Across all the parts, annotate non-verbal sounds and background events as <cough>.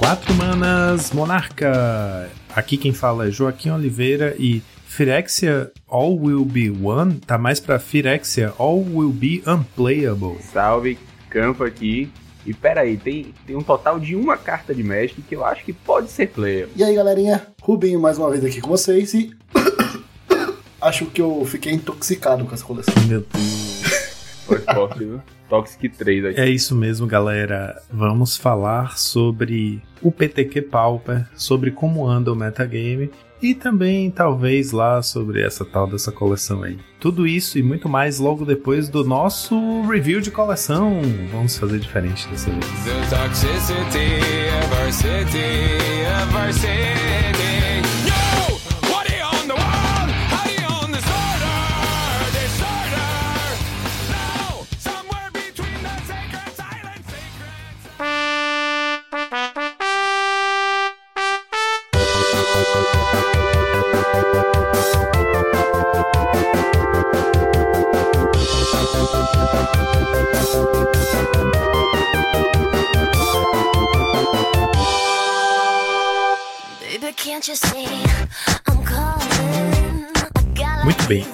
Quatro manas, Monarca. Aqui quem fala é Joaquim Oliveira e Phyrexia All Will Be One tá mais pra Phyrexia All Will Be Unplayable. Salve, campo aqui. E pera aí, tem, tem um total de uma carta de Magic que eu acho que pode ser player. E aí, galerinha? Rubinho mais uma vez aqui com vocês e. <coughs> acho que eu fiquei intoxicado com essa coleção. Meu Deus. Foi forte, viu? Toxic 3 aqui. É isso mesmo, galera. Vamos falar sobre o PTQ Pauper, sobre como anda o metagame e também talvez lá sobre essa tal dessa coleção aí. Tudo isso e muito mais logo depois do nosso review de coleção. Vamos fazer diferente dessa vez.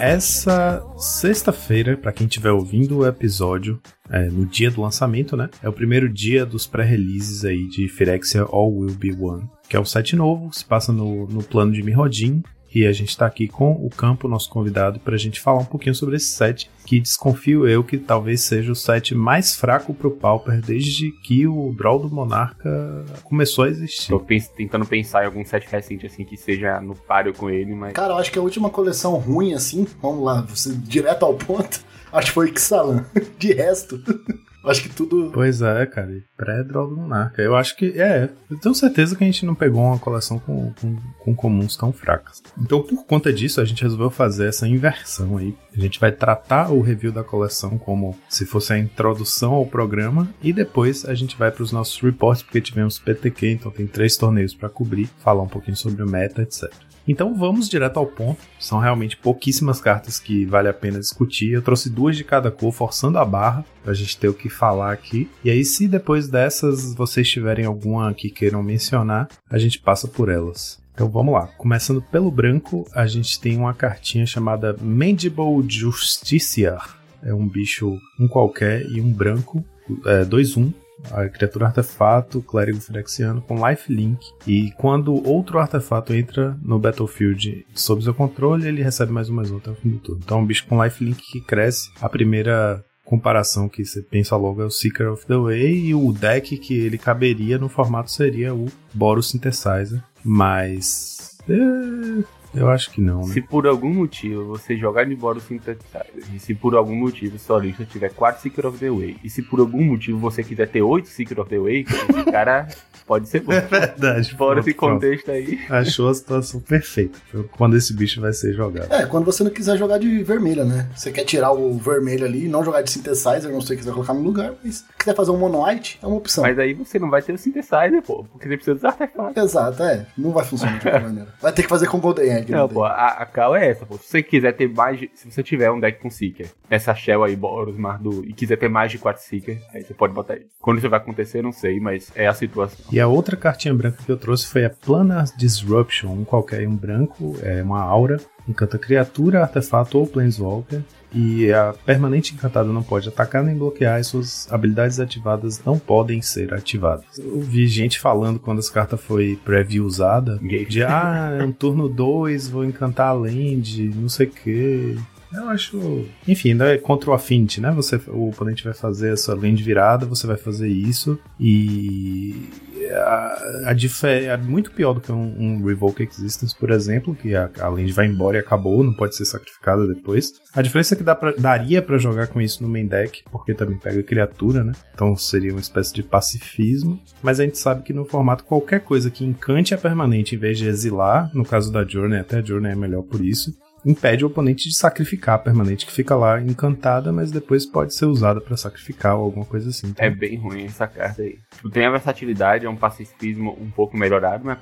Essa sexta-feira, pra quem estiver ouvindo o episódio, é, no dia do lançamento, né? É o primeiro dia dos pré-releases aí de Phyrexia All Will Be One, que é um set novo, se passa no, no plano de Mirrodin. E a gente tá aqui com o Campo, nosso convidado, pra gente falar um pouquinho sobre esse set, que desconfio eu que talvez seja o set mais fraco pro Pauper desde que o Brawl do Monarca começou a existir. Tô pens- tentando pensar em algum set recente assim que seja no páreo com ele, mas. Cara, eu acho que a última coleção ruim, assim, vamos lá, você direto ao ponto, <laughs> acho que foi Ixalan. De resto, <laughs> acho que tudo. Pois é, cara, pré-Draw do Monarca. Eu acho que, é, eu tenho certeza que a gente não pegou uma coleção com, com, com comuns tão fracas. Então, por conta disso, a gente resolveu fazer essa inversão aí. A gente vai tratar o review da coleção como se fosse a introdução ao programa e depois a gente vai para os nossos reports, porque tivemos PTQ, então tem três torneios para cobrir, falar um pouquinho sobre o meta, etc. Então vamos direto ao ponto. São realmente pouquíssimas cartas que vale a pena discutir. Eu trouxe duas de cada cor, forçando a barra, pra gente ter o que falar aqui. E aí, se depois dessas vocês tiverem alguma que queiram mencionar, a gente passa por elas. Então vamos lá. Começando pelo branco, a gente tem uma cartinha chamada Mandible Justiciar. É um bicho, um qualquer e um branco, é, 2-1 a criatura artefato, clérigo firexiano com lifelink. E quando outro artefato entra no battlefield sob seu controle, ele recebe mais um mais um o turno. Então é um bicho com lifelink que cresce. A primeira comparação que você pensa logo é o Seeker of the Way e o deck que ele caberia no formato seria o Boros Synthesizer. Mas. é, eu acho que não, né? Se por algum motivo você jogar embora o Synthesizer, e se por algum motivo sua lista tiver 4 Seeker of the Way, e se por algum motivo você quiser ter 8 Seeker of the Way, esse <laughs> cara pode ser bom. É verdade. Fora esse contexto aí. Achou a situação perfeita quando esse bicho vai ser jogado. É, quando você não quiser jogar de vermelha, né? Você quer tirar o vermelho ali, não jogar de synthesizer, não sei o que você quiser colocar no lugar, mas quiser fazer um mono white, é uma opção. Mas aí você não vai ter o Synthesizer, pô, porque você precisa dos artefatos. Exato, é. Não vai funcionar de qualquer maneira. Vai ter que fazer com Golden Egg. Não, né? pô, a, a cal é essa, pô. Se você quiser ter mais de, Se você tiver um deck com Seeker, essa Shell aí, Boros, Mardu, e quiser ter mais de 4 Seeker, aí você pode botar ele. Quando isso vai acontecer, não sei, mas é a situação. E a outra cartinha branca que eu trouxe foi a Planar Disruption, um qualquer, um branco, é uma aura, encanta criatura, artefato ou planeswalker. E a permanente encantada não pode atacar nem bloquear, e suas habilidades ativadas não podem ser ativadas. Eu vi gente falando quando essa carta foi preview usada, de ah, é um turno 2, vou encantar a land, não sei o que. Eu acho. Enfim, ainda é contra o Affinity, né? Você, o oponente vai fazer a sua land virada, você vai fazer isso. E. A, a dife- é muito pior do que um, um Revoke Existence, por exemplo, que a, a land vai embora e acabou, não pode ser sacrificada depois. A diferença é que pra, daria pra jogar com isso no main deck, porque também pega criatura, né? Então seria uma espécie de pacifismo. Mas a gente sabe que no formato qualquer coisa que encante a permanente em vez de exilar, no caso da Journey, até a Journey é melhor por isso impede o oponente de sacrificar a permanente que fica lá encantada, mas depois pode ser usada pra sacrificar ou alguma coisa assim. Então, É bem ruim essa carta aí. Tipo, tem a versatilidade, é um pacifismo um pouco melhorado, mas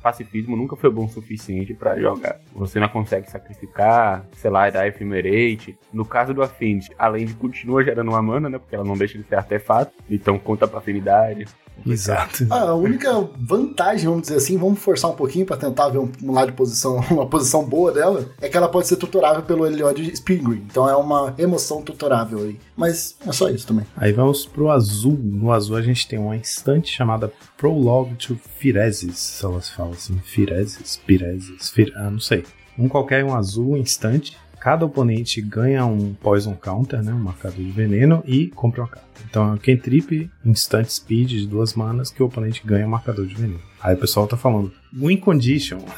pacifismo nunca foi bom o suficiente pra jogar. Você não consegue sacrificar, sei lá, dar Ephemerate. No caso do Affinity, além de continua gerando uma mana, né? Porque ela não deixa de ser artefato, então conta pra afinidade. Exato. Ah, a única vantagem, vamos dizer assim, vamos forçar um pouquinho pra tentar ver um, um lado de posição, <laughs> uma posição boa dela, é que ela pode ser tutorável pelo Eliod Spring Green. Então é uma emoção tutorável aí. Mas é só isso também. Aí vamos pro azul. No azul a gente tem uma instante chamada Prologue to Firezes, se ela se fala assim. Firezes, Pirezes, Fir... ah, não sei. Um qualquer, um azul, um instante. Cada oponente ganha um Poison Counter, né, um marcador de veneno, e compra uma carta. Então é um cantrip, instant speed de duas manas, que o oponente ganha um marcador de veneno. Aí o pessoal tá falando, win condition. <laughs>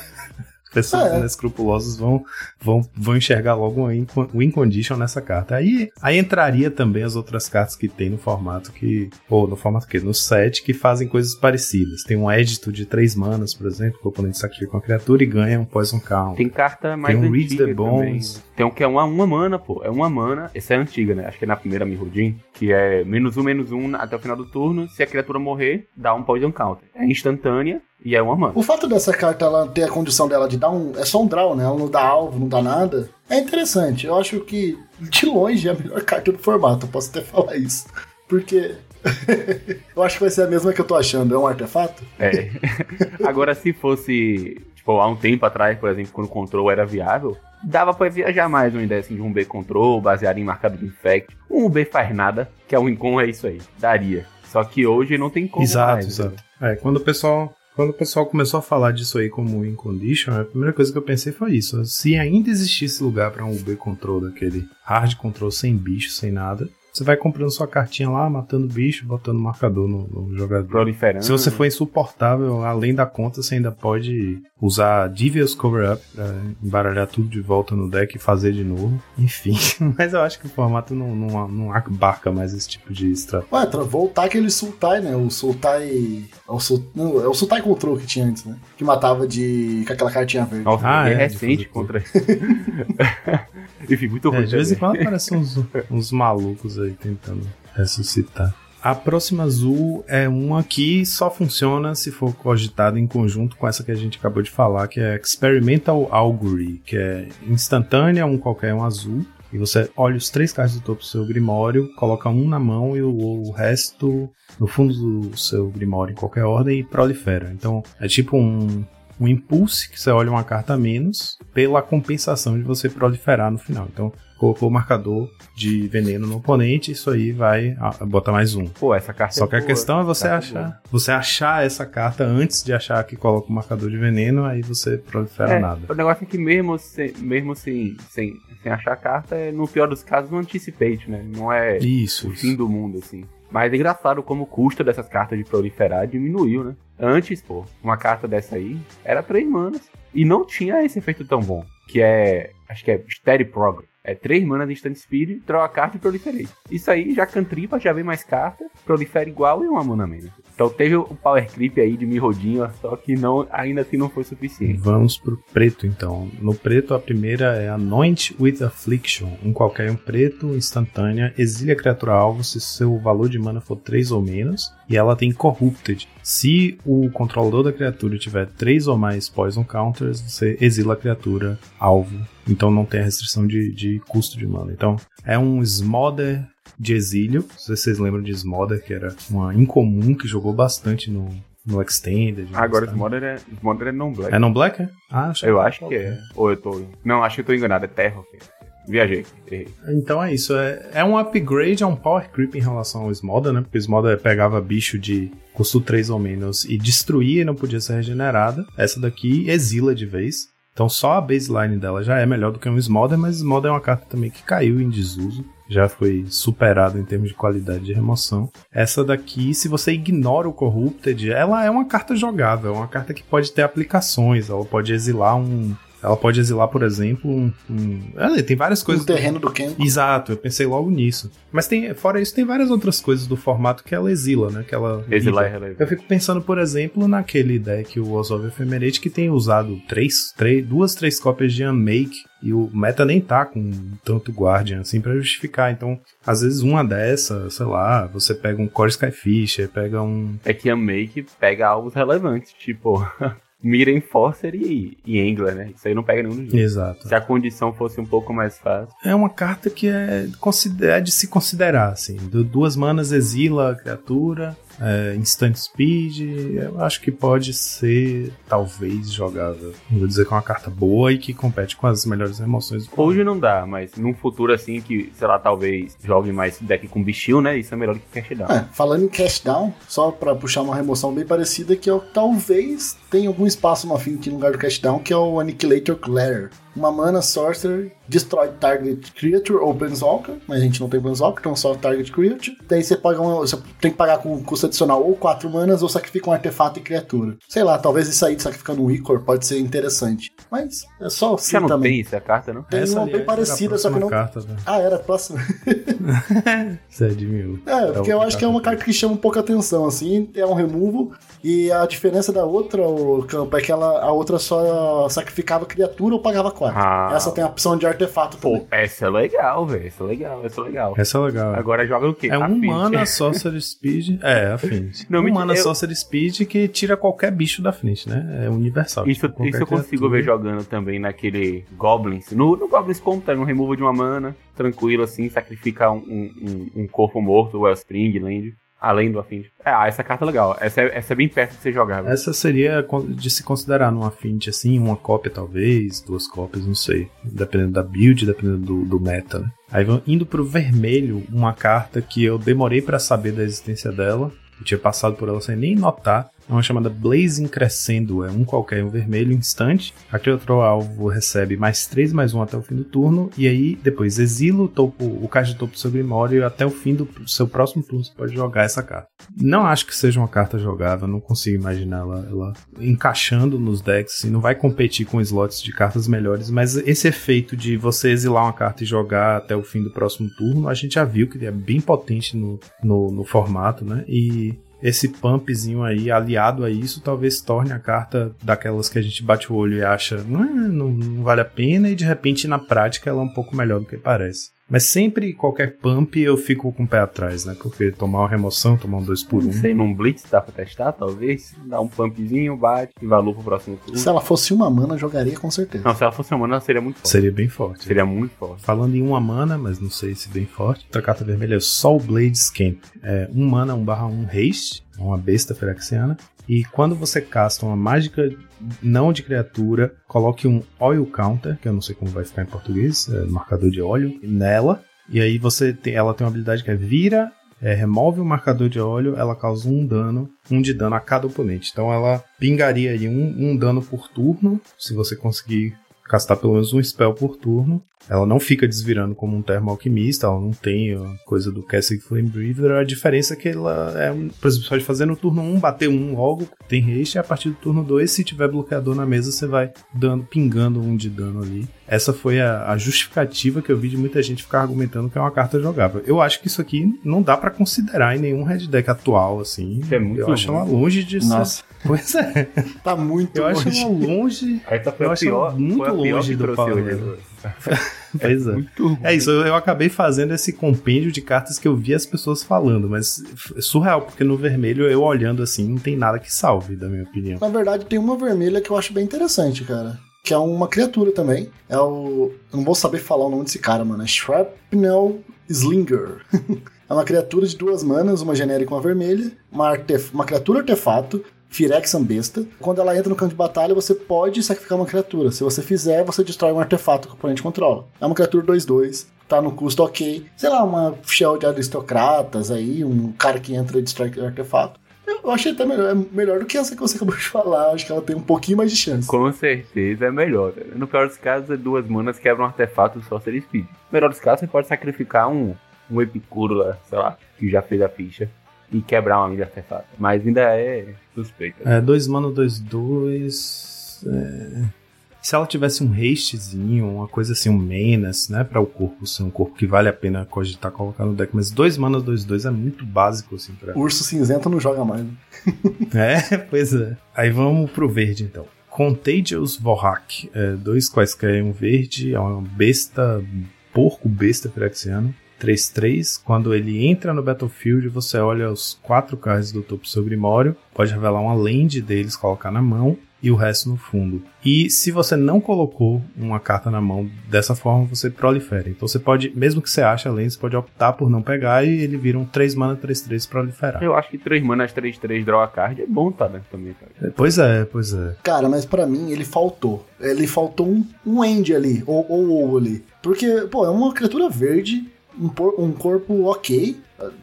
Pessoas Ah, é. inescrupulosas vão, vão, vão enxergar logo um win, condition nessa carta. Aí, aí entraria também as outras cartas que tem no formato que. Ou no formato que? No set, que fazem coisas parecidas. Tem um édito de três manas, por exemplo, que o oponente sacrifica uma criatura e ganha um Poison Count. Tem carta mais Tem um Read antiga the também. Tem um que é uma, uma mana, pô. É uma mana. Essa é antiga, né? Acho que é na primeira Mirrodin. Que é menos um, menos um até o final do turno. Se a criatura morrer, dá um Poison Counter. É instantânea e é uma mana. O fato dessa carta ela ter a condição dela de dar um. É só um draw, né? Ela não dá alvo, não dá nada. É interessante. Eu acho que, de longe, é a melhor <laughs> carta do formato. Eu posso até falar isso. Porque. <laughs> eu acho que vai ser a mesma que eu tô achando. É um artefato? É. <laughs> Agora, se fosse, tipo, há um tempo atrás, por exemplo, quando o control era viável, dava pra viajar mais uma ideia assim de um B control, baseado em marcador de infect. Um B faz nada, que é o Incon, é isso aí. Daria. Só que hoje não tem como Exato, mais. exato. É, quando o pessoal. Quando o pessoal começou a falar disso aí como win condition, a primeira coisa que eu pensei foi isso. Se ainda existisse lugar para um UB control daquele hard control sem bicho, sem nada, você vai comprando sua cartinha lá, matando bicho, botando marcador no, no jogador. Proliferando. Se você for insuportável, além da conta, você ainda pode usar Devious Cover Up pra embaralhar tudo de volta no deck e fazer de novo. Enfim, <laughs> mas eu acho que o formato não, não, não abarca mais esse tipo de estratégia. Ué, pra voltar aquele Sultai, né? O Sultai. É o, Sul... não, é o Sultai Control que tinha antes, né? Que matava de. com aquela cartinha verde. Ah, é, é, de recente contra. <laughs> <laughs> <laughs> Enfim, muito ruim. É, de vez em quando aparecem uns, <laughs> uns malucos aí tentando ressuscitar. A próxima azul é uma que só funciona se for cogitada em conjunto com essa que a gente acabou de falar, que é Experimental Augury, que é instantânea, um qualquer um azul. E você olha os três cartas do topo do seu Grimório, coloca um na mão e o, o resto no fundo do seu Grimório em qualquer ordem e prolifera. Então é tipo um, um impulse que você olha uma carta a menos pela compensação de você proliferar no final. Então, colocou o marcador de veneno no oponente, isso aí vai ah, botar mais um. Pô, essa carta Só é que a boa. questão é você Carta achar, você achar essa carta antes de achar que coloca o marcador de veneno, aí você prolifera É, nada. O negócio é que mesmo, se, mesmo sem, sem, sem achar a carta, é, no pior dos casos, um anticipate, né? Não é Isso. o fim do mundo, assim. Mas é engraçado como o custo dessas cartas de proliferar diminuiu, né? Antes, pô, uma carta dessa aí era 3 manas. E não tinha esse efeito tão bom. Que é. Acho que é Steady Progress. É 3 manas de Instant Speed, troca a carta e proliferei. Isso aí já cantripa, já vem mais carta, prolifera igual e uma mana menos. Então teve o Power Creep aí de Mirrodinho, só que não, ainda assim não foi suficiente. Vamos pro preto então. No preto, a primeira é Anoint with Affliction. Um qualquer um preto, instantânea, exilia a criatura alvo se seu valor de mana for 3 ou menos. E ela tem Corrupted. Se o controlador da criatura tiver 3 ou mais Poison Counters, você exila a criatura alvo. Então não tem a restrição de, de custo de mana. Então é um Smother de exílio. Não sei se vocês lembram de Smother, que era uma incomum que jogou bastante no, no Extended. Agora. Smother é, Smother é non-black. É non black, é? Ah, achei Eu acho que é. Ou eu tô. Não, acho que eu tô enganado. É Terra. Viajei. Errei. Então é isso. É, é um upgrade, é um power creep em relação ao Smolder, né? Porque o Smolder pegava bicho de custo 3 ou menos e destruía e não podia ser regenerada. Essa daqui exila de vez. Então só a baseline dela já é melhor do que um Smolder, mas Smolder é uma carta também que caiu em desuso. Já foi superado em termos de qualidade de remoção. Essa daqui, se você ignora o Corrupted, ela é uma carta jogável, é uma carta que pode ter aplicações. Ela pode exilar um. Ela pode exilar, por exemplo, um. um... Ah, tem várias coisas. O terreno do Ken. Exato, eu pensei logo nisso. Mas tem, fora isso, tem várias outras coisas do formato que ela exila, né? Que ela Exilar é evita. relevante. Eu fico pensando, por exemplo, naquele deck, o Orzhov Ephemerate, que tem usado três, três, duas, três cópias de Unmake, e o meta nem tá com tanto Guardian assim pra justificar. Então, às vezes uma dessa, sei lá, você pega um Core Skyfisher, pega um. É que a Make pega alvos relevantes, tipo <laughs> Mira Enforcer e, e Angler, né? Isso aí não pega nenhum dos dois. Exato. Se a condição fosse um pouco mais fácil. É uma carta que é, é de se considerar, assim. Du- duas manas exila a criatura, é, instant speed, eu acho que pode ser talvez jogável. Não vou dizer que é uma carta boa e que compete com as melhores emoções. do Hoje não dá, mas num futuro assim que, sei lá, talvez jogue mais deck com bichinho, né? Isso é melhor do que cash down. É, falando em cash down, só pra puxar uma remoção bem parecida, que é o talvez tenha algum espaço no Affinity no lugar do cash down, que é o Annihilator Clatter. Uma mana sorcerer, destroy target creature ou planeswalker, mas a gente não tem planeswalker, então só target creature. Daí você paga uma, você tem que pagar com custo adicional ou 4 manas ou sacrifica um artefato e criatura. Sei lá, talvez isso aí de sacrificando um Icor pode ser interessante. Mas é só assim Já não também. tem essa carta, não? Tem Essa uma bem a parecida, só que não. Carta, né? Ah, era a próxima. <laughs> Isso é de mil. É, porque eu acho que é uma carta que chama um pouco a atenção, assim, é um removal, e a diferença da outra, o campo, é que ela, a outra só sacrificava criatura ou pagava 4. Ah. Essa tem a opção de artefato Pô, também. essa é legal, velho. Essa é legal, essa é legal. Essa é legal. Agora joga o quê? É um mana <laughs> Sorcerer Speed. É, Affinity. Não, um me- mana eu- Sorcerer Speed que tira qualquer bicho da frente, né? É universal. Isso, Tipo, isso eu consigo ver jogando também naquele Goblins. No, no Goblins Contra, no removal de uma mana, tranquilo assim, sacrificar um, um, um corpo morto, Wellspring, Land, além do Affinity. É, ah, essa carta é legal. Essa é, essa é bem perto de ser jogável. Essa seria de se considerar num Affinity assim, uma cópia talvez, duas cópias, não sei. Dependendo da build, dependendo do, do meta, né? Aí indo pro vermelho, uma carta que eu demorei pra saber da existência dela. Eu tinha passado por ela sem nem notar. É uma chamada Blazing Crescendo. É um qualquer, um vermelho instante. A criatura alvo recebe mais 3, mais 1 até o fim do turno. E aí, depois, exila o, topo, o caixa de topo do seu Grimório e até o fim do seu próximo turno você pode jogar essa carta. Não acho que seja uma carta jogável, não consigo imaginar ela, ela encaixando nos decks e não vai competir com slots de cartas melhores, mas esse efeito de você exilar uma carta e jogar até o fim do próximo turno, a gente já viu que é bem potente no, no, no formato, né? E esse pumpzinho aí, aliado a isso, talvez torne a carta daquelas que a gente bate o olho e acha "Não, não, não vale a pena, e de repente na prática ela é um pouco melhor do que parece. Mas sempre qualquer pump eu fico com o pé atrás, né? Porque tomar uma remoção, tomar um 2 por 1 Não sei, num Blitz dá pra testar, talvez. Dá um pumpzinho, bate e valor pro próximo turno. Se ela fosse uma mana, jogaria com certeza. Não, se ela fosse uma mana, seria muito forte. seria bem forte. Seria muito forte. Falando em uma mana, mas não sei se bem forte. Outra carta vermelha é o Soul Blade Scamp. É um mana, 1 barra 1 haste. É uma besta feraxiana. E quando você casta uma mágica não de criatura, coloque um Oil Counter, que eu não sei como vai ficar em português, é marcador de óleo, nela. E aí você tem, ela tem uma habilidade que é vira, é, remove o marcador de óleo, ela causa um dano, um de dano a cada oponente. Então ela pingaria aí um, um dano por turno, se você conseguir castar pelo menos um spell por turno. Ela não fica desvirando como um termo alquimista, ela não tem a coisa do Castle Flame Breather. A diferença é que ela é, um- por exemplo, você pode fazer no turno 1, bater um logo, tem haste, e a partir do turno 2, se tiver bloqueador na mesa, você vai dando, pingando um de dano ali. Essa foi a, a justificativa que eu vi de muita gente ficar argumentando que é uma carta jogável. Eu acho que isso aqui não dá pra considerar em nenhum red deck atual, assim. É muito eu acho ela longe de ser. Pois é. tá muito Eu acho longe. ela longe. Essa foi Eu a acho pior, muito foi a longe do. Level. <laughs> Pois é. Muito ruim. É isso, eu, eu acabei fazendo esse compêndio de cartas que eu vi as pessoas falando, mas é surreal, porque no vermelho eu olhando assim, não tem nada que salve, da minha opinião. Na verdade, tem uma vermelha que eu acho bem interessante, cara. Que é uma criatura também. É o. Eu não vou saber falar o nome desse cara, mano. É Shrapnel Slinger. <laughs> é uma criatura de duas manas, uma genérica e uma vermelha. Uma, artef... uma criatura artefato. Firexan besta. Quando ela entra no campo de batalha, você pode sacrificar uma criatura. Se você fizer, você destrói um artefato que o oponente controla. É uma criatura 2-2. Tá no custo ok. Sei lá, uma shell de aristocratas aí, um cara que entra e destrói artefato. Eu achei até melhor, é melhor do que essa que você acabou de falar. Acho que ela tem um pouquinho mais de chance. Com certeza é melhor. No pior dos casos, é duas manas quebram um artefato do Sorcerer Speed. No melhor dos casos, você pode sacrificar um, um Epicuro lá, sei lá, que já fez a ficha, e quebrar uma linha de artefato. Mas ainda é suspeito. É, dois mana, dois, dois. é, Se ela tivesse um hastezinho, uma coisa assim, um menace, né? Pra o corpo ser um corpo que vale a pena cogitar colocar no deck, mas dois mana, dois, dois é muito básico, assim, pra. Urso cinzento não joga mais. né? <laughs> É, pois é. Aí vamos pro verde então. Contagious Vorrak. É, dois quaisquer, um verde, é uma besta, porco besta firaxiano. 3-3. Quando ele entra no Battlefield, você olha os quatro cards do topo do seu Grimório, pode revelar uma land deles, colocar na mão. e o resto no fundo. E se você não colocou uma carta na mão dessa forma, você prolifera. Então você pode, mesmo que você ache a lenda, você pode optar por não pegar e ele vira um 3 mana 3-3 proliferar. Eu acho que 3 manas 3-3 draw a card é bom, tá, né? Também, cara. Pois é, pois é. Cara, mas pra mim ele faltou. Ele faltou um, um end ali, ou ou ou ali. Porque, pô, é uma criatura verde, um, um corpo ok,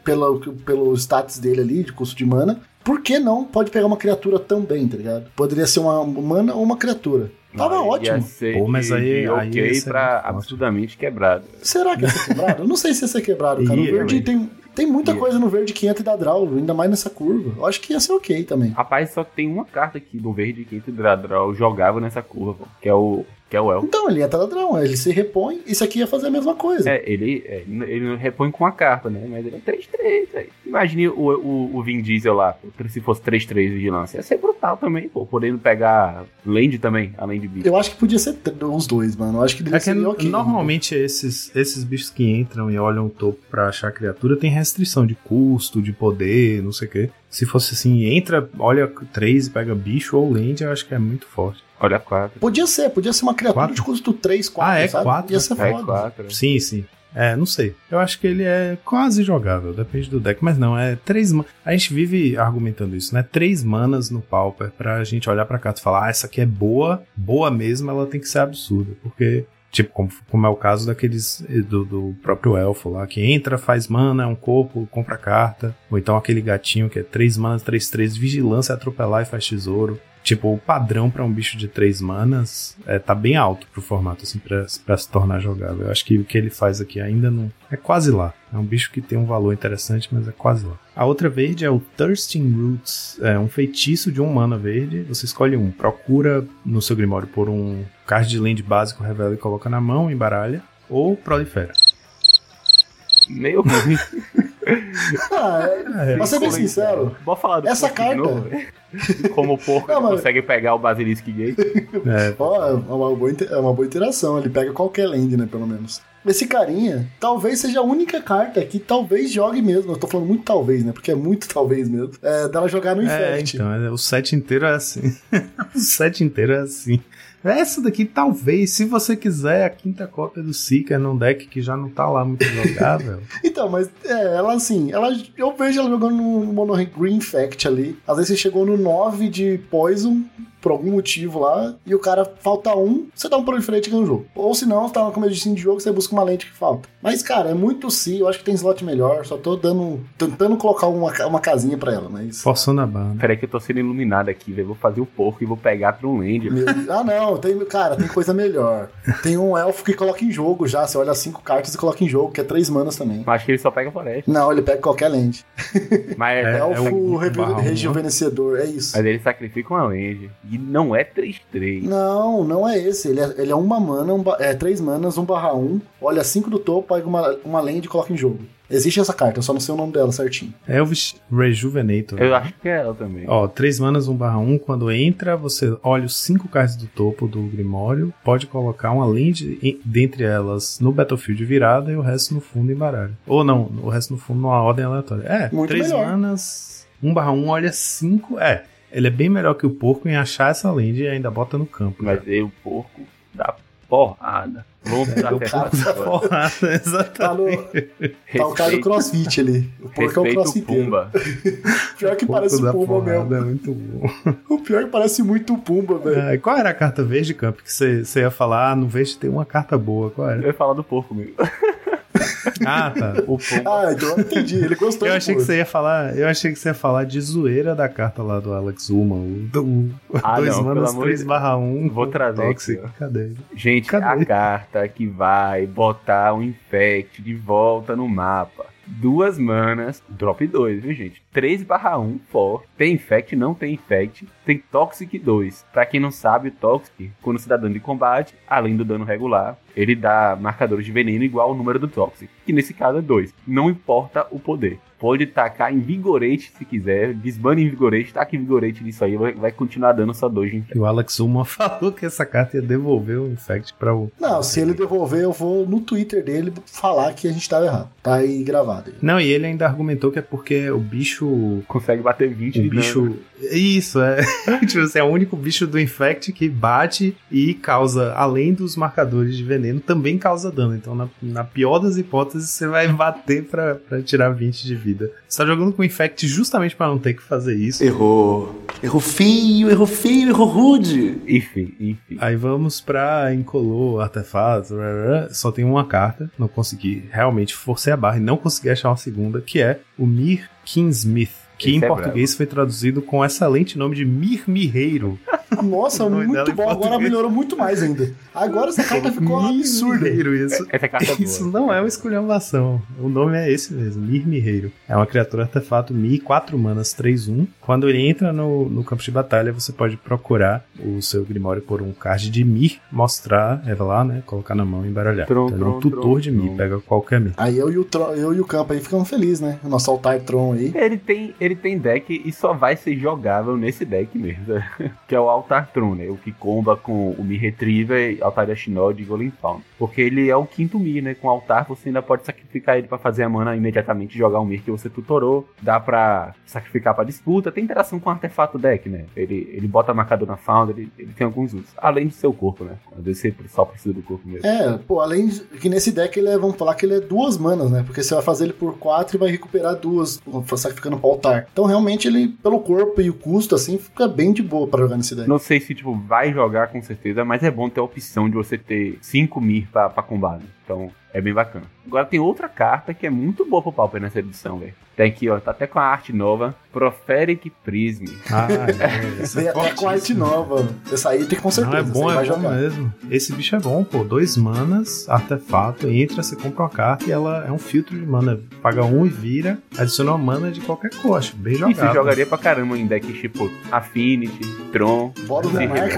pelo, pelo status dele ali, de custo de mana. Por que não pode pegar uma criatura também, tá ligado? Poderia ser uma mana ou uma criatura. Tava Não, ótimo. Pô, mas aí- aí ok pra absurdamente quebrado. Será que ia ser quebrado? Eu não sei se ia ser quebrado, cara. O <laughs> verde tem, tem muita Ia. coisa no verde que entra e dá draw, ainda mais nessa curva. Eu acho que ia ser ok também. Rapaz, só tem uma carta aqui do verde que entre draw jogável nessa curva, pô, que é o que é o Elfo. Então, ele entra draw, ele se repõe, isso aqui ia fazer a mesma coisa. É, ele, é, ele não repõe com a carta, né? Mas ele é 3-3, velho. Imagine o, o, o Vin Diesel lá, se fosse 3-3 vigilância. Ia ser brutal também, pô. Podendo pegar land também, além de bicho. Eu acho que podia ser os dois, mano. Eu acho que É devia que ser ok. normalmente esses, esses bichos que entram e olham o topo pra achar criatura tem restrição de custo, de poder, não sei o quê. Se fosse assim, entra, olha 3 e pega bicho ou land, eu acho que é muito forte. Olha a 4. Podia ser, podia ser uma criatura Quatro? de custo 3, 4, Ah, é sabe? quatro? Ia ser É foda. 4. Sim, sim. É, não sei. Eu acho que ele é quase jogável, depende do deck. Mas não, é três manas. A gente vive argumentando isso, né? Três manas no Pauper pra gente olhar pra cá e falar, ah, essa aqui é boa, boa mesmo, ela tem que ser absurda. Porque, tipo, como, como é o caso daqueles do, do próprio elfo lá, que entra, faz mana, é um corpo, compra carta. Ou então aquele gatinho que é três manas, três, três, vigilância, atropelar e faz tesouro. Tipo, o padrão pra um bicho de três manas é, tá bem alto pro formato, assim, pra, pra se tornar jogável. Eu acho que o que ele faz aqui ainda não. É quase lá. É um bicho que tem um valor interessante, mas é quase lá. A outra verde é o Thirsting Roots. É um feitiço de um mana verde. Você escolhe um. Procura no seu Grimório por um card de land básico, revela e coloca na mão, embaralha. Ou prolifera. Meio ruim. <laughs> Ah, é- É, pra ser bem sincero, Bora falar do Essa carta-. <laughs> Como o porco Não, mas- consegue pegar o Basilisk Gate. é, ó, é uma, boa, inter- é uma boa interação. Ele pega qualquer land, né, pelo menos. Esse carinha talvez seja a única carta que talvez jogue mesmo. Eu tô falando muito talvez, né? Porque é muito <laughs> talvez mesmo. É dela jogar no É, Infect. então, é, o set inteiro é assim. <laughs> o set inteiro é assim. Essa daqui, talvez, se você quiser, a quinta cópia do Seeker num deck que já não tá lá muito jogável. <laughs> Então, mas é, ela assim, ela, eu vejo ela jogando no Mono Green Fact ali. Às vezes você chegou no 9 de Poison, por algum motivo lá, e o cara falta um, você dá um proliferante e ganha o jogo. Ou se não, você tá no começo de jogo, você busca uma lente que falta. Mas, cara, é muito si, eu acho que tem slot melhor, só tô dando. tentando colocar uma, uma casinha pra ela, mas. Forçando a barra. Peraí que eu tô sendo iluminado aqui, velho. Vou fazer o porco e vou pegar pra um land. Meu- ah, não, tem, cara, tem coisa melhor. Tem um elfo que coloca em jogo já. Você olha cinco cartas e coloca em jogo, que é três manas também. Mas acho que ele só pega floresta. Não, ele pega qualquer land. Mas, É, <laughs> elfo barra um, rejuvenescedor, é isso. mas ele sacrifica uma land. E não é 3-3. Não, não é esse. Ele é, ele é uma mana, um é três manas, um barra um. Olha cinco do topo, pega uma, uma land e coloca em jogo. Existe essa carta, eu só não sei o nome dela certinho. Elvis Rejuvenator. Eu acho que é ela também. Ó, 3 manas 1 barra 1, quando entra, você olha os 5 cards do topo do Grimório, pode colocar uma land em- dentre elas no Battlefield virada e o resto no fundo em baralho. Ou não, o resto no fundo numa ordem aleatória. É, Muito 3 melhor. manas 1 barra 1, olha 5. É, ele é bem melhor que o porco em achar essa land e ainda bota no campo. Mas aí o porco dá porrada. Vamos pra o ferrar porco dá agora. Porrada, <laughs> Tá, exatamente. no, tá o cara do Respeito- crossfit ali. O porco é o Respeito o crossfiteiro. Pumba. <laughs> Pior que parece Porco o da Pumba porrada, mesmo. É muito bom. <laughs> O pior é que parece muito o Pumba, velho. É, qual era a carta verde, Camp? Que você ia falar, ah, no verde tem uma carta boa. Qual Eu era? ia falar do porco mesmo. Ah, tá. O Pumba. Ah, então eu entendi. Ele gostou Eu achei que você ia falar. Eu achei que você ia falar de zoeira da carta lá do Alex Uma. O, do, Ah, 2 não, manas pelo amor de 3 barra 1. Vou trazer Toxic. aqui. Cadê? Gente, Cadê? a carta que vai botar o Infect de volta no mapa. Duas manas, drop 2, viu, gente? 3 barra 1, for. Tem Infect, não tem Infect. Tem Toxic 2. Pra quem não sabe, o Toxic, quando se dá dano de combate, além do dano regular, ele dá marcadores de veneno igual ao número do Toxic. Que nesse caso é 2. Não importa o poder. Pode tacar em Vigorate se quiser. Desbane em Vigorate, taca em Vigorate nisso aí, vai, vai continuar dando sua doge. E o Alex Uma <laughs> falou que essa carta ia devolver o Infect pra o. Não, se ele devolver, eu vou no Twitter dele falar que a gente tava errado. Tá aí gravado. Não, e ele ainda argumentou que é porque o bicho. Consegue bater 20 O de bicho. dano. Isso, é. <laughs> tipo assim, é o único bicho do Infect que bate e causa, além dos marcadores de veneno, também causa dano. Então, na, na pior das hipóteses, você vai bater pra, pra tirar 20 de vida. Você tá jogando com o Infect justamente pra não ter que fazer isso. Errou. Errou feio, errou feio, errou rude. Enfim, enfim. Aí vamos pra incolor, artefato, rá, rá. só tem uma carta, não consegui, realmente forcei a barra e não consegui achar uma segunda, que é o Mir Kingsmith, que Esse em é português foi traduzido com o excelente nome de Mir Mirreiro. <laughs> Nossa, muito em bom. Agora português. melhorou muito mais ainda. Agora essa carta ficou Mir absurda. Isso. Essa carta é boa. Isso não é uma esculhambação. O nome é esse mesmo, Mir Mirreiro. É uma criatura artefato Mi, 4 manas, 3-1. Quando ele entra no, no campo de batalha, você pode procurar o seu Grimório por um card de Mir, mostrar, revelar, né? Colocar na mão e embaralhar. Tron, então, ele é um tron, tutor tron, de Mi, tron. pega qualquer Mi. Aí eu e o, eu e o Campo aí ficamos felizes, né? O nosso Altar Tron aí. Ele tem, ele tem deck e só vai ser jogável nesse deck mesmo. <laughs> que é o Altar Tron, né? O que comba com o Mi Retriever, Altar Ashnod e Golem Faun. Porque ele é o quinto Mi, né? Com Altar você ainda pode sacrificar ele pra fazer a mana imediatamente jogar um Mir que você tutorou. Dá pra sacrificar pra disputa. Tem interação com o artefato deck, né? Ele, ele bota marcador na Founder, ele, ele tem alguns usos. Além do seu corpo, né? Às vezes você só precisa do corpo mesmo. É, pô, além de, que nesse deck ele é, vamos falar que ele é duas manas, né? Porque você vai fazer ele por quatro e vai recuperar duas, sacrificando pro altar. Então realmente ele, pelo corpo e o custo, assim, fica bem de boa pra jogar nesse deck. Não sei se, tipo, vai jogar com certeza, mas é bom ter a opção de você ter 5 Mir pra, pra combate. Então, é bem bacana. Agora tem outra carta que é muito boa pro Pauper nessa edição, velho. Tem aqui, ó, tá até com a arte nova. Propheric Prism. Ah, é, <laughs> Vem é até com arte fortíssima. nova. Essa aí tem com certeza. Não, é bom, é bom jogar. mesmo. Esse bicho é bom, pô. Dois manas, artefato, entra, você compra uma carta e ela é um filtro de mana. Paga um e vira, adiciona uma mana de qualquer cor. Acho bem E jogado. jogaria pra caramba em decks tipo Affinity, Tron. Sim, Monarca?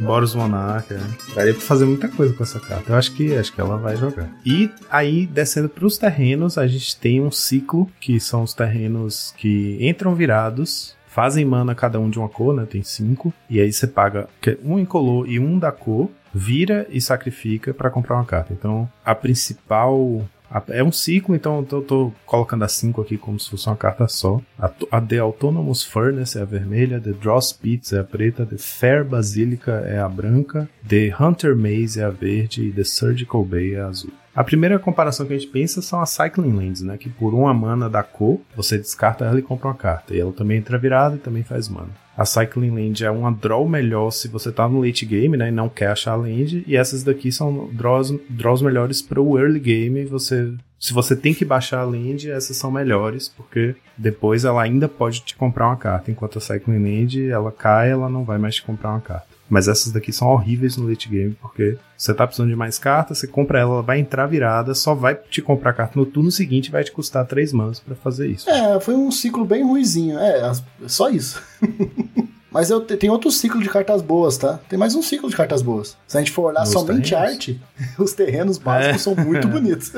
Boros Monarca. é. Daria pra fazer muita coisa com essa carta. Eu acho que acho que ela vai jogar. E aí, descendo pros terrenos, a gente tem um ciclo, que são os terrenos que entram virados. Fazem mana cada um de uma cor, né? Tem cinco. E aí você paga que- um incolor e um da cor. Vira e sacrifica pra comprar uma carta. Então, a principal É um ciclo, então eu tô colocando as cinco aqui como se fosse uma carta só. A, a The Autonomous Furnace é a vermelha, The Draw Spits é a preta, The Fair Basilica é a branca, The Hunter Maze é a verde e The Surgical Bay é a azul. A primeira comparação que a gente pensa são as Cycling Lands, né? Que por uma mana da cor, você descarta ela e compra uma carta. E ela também entra virada e também faz mana. A Cycling Land é uma draw melhor se você tá no late game, né? E não quer achar a land. E essas daqui são draws, draws melhores para o early game. Você, se você tem que baixar a land, essas são melhores, porque depois ela ainda pode te comprar uma carta. Enquanto a Cycling Land, ela cai, ela não vai mais te comprar uma carta. Mas essas daqui são horríveis no late game, porque você tá precisando de mais cartas, você compra ela, ela vai entrar virada, só vai te comprar carta no turno seguinte vai te custar 3 manas pra fazer isso. É, foi um ciclo bem ruizinho. É, só isso. <laughs> Mas eu te- tem outro ciclo de cartas boas, tá? Tem mais um ciclo de cartas boas. Se a gente for olhar Nos somente terrenos? arte, <laughs> os terrenos básicos É. são muito <laughs> bonitos.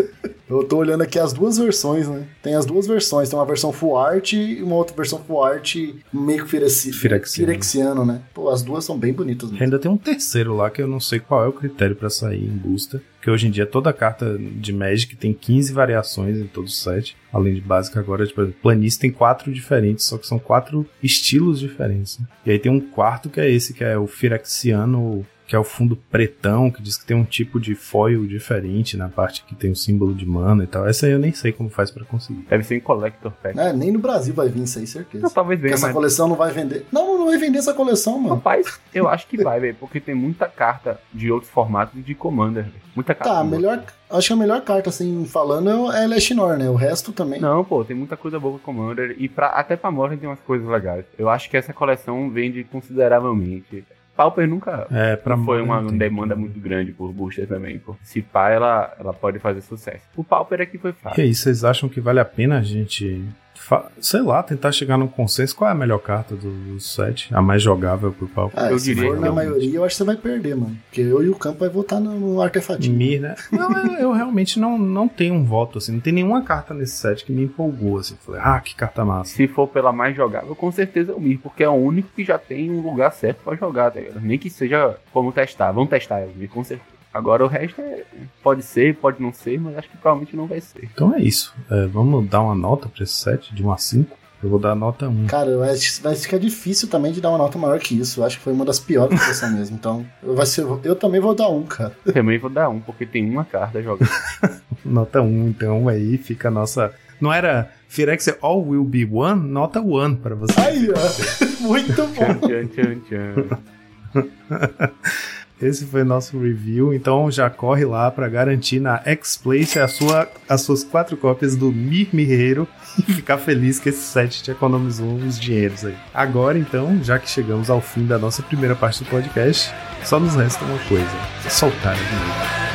Eu tô olhando aqui as duas versões, né? Tem as duas versões. Tem uma versão full art e uma outra versão full art meio Firexiano. firexiano, né? Pô, as duas são bem bonitas mesmo. Ainda tem um terceiro lá que eu não sei qual é o critério pra sair em booster. Porque hoje em dia toda carta de Magic tem 15 variações em todo o set. Além de básica agora, tipo, Planície tem quatro diferentes, só que são quatro estilos diferentes. né? E aí tem um quarto que é esse, que é o Firexiano, que é o fundo pretão, que diz que tem um tipo de foil diferente na parte que tem o símbolo de mana e tal. Essa aí eu nem sei como faz pra conseguir. Deve ser em Collector Pack. É, nem no Brasil vai vir isso aí, certeza. Não, talvez Porque venha, essa mas... coleção não vai vender. Não, não vai vender essa coleção, mano. Rapaz, eu acho que vai, velho, porque tem muita carta de outros formatos de Commander, velho. Muita carta. Tá, melhor. Acho que a melhor carta, assim, falando, é é Leshnor, né? O resto também. Não, pô, tem muita coisa boa com Commander e pra, até pra Modern tem umas coisas legais. Eu acho que essa coleção vende consideravelmente. Pauper nunca É, pra foi uma tem. demanda muito grande por booster também, pô. Se pá, ela, ela pode fazer sucesso. O Pauper aqui foi E fácil. aí, vocês acham que vale a pena a gente sei lá, tentar chegar num consenso. Qual é a melhor carta do, do set? A mais jogável pro palco? Ah, Eu se diria for na maioria, eu acho que você vai perder, mano. Porque eu e o campo vai votar no, no artefatinho. Mir, né? <laughs> Não, eu, eu realmente não, não tenho um voto, assim. Não tem nenhuma carta nesse set que me empolgou, assim. Falei, ah, que carta massa. Se for pela mais jogável, com certeza é o Mir, porque é o único que já tem um lugar certo pra jogar, tá ligado? Nem que seja como testar. Vamos testar o Mir, com certeza. Agora o resto é, pode ser, pode não ser, mas acho que provavelmente não vai ser. Então é isso. É, vamos dar uma nota pra esse set, de 1 a 5. Eu vou dar a nota 1. Cara, vai, vai ficar difícil também de dar uma nota maior que isso. Eu acho que foi uma das piores dessa <laughs> mesmo. Então, vai ser, eu também vou dar um, cara. Também vou dar um, porque tem uma carta jogando. <laughs> Nota 1, então aí fica a nossa. Não era Firexia All Will Be One? Nota 1 pra você. Aí, ó. <laughs> Muito tchan, bom. tchan, tchan, tchan. Esse foi nosso review, então já corre lá pra garantir na X-Place a sua, as suas quatro cópias do Mir Mirreiro <laughs> e ficar feliz que esse set te economizou uns dinheiros aí. Agora então, já que chegamos ao fim da nossa primeira parte do podcast, só nos resta uma coisa: soltar a vinheta.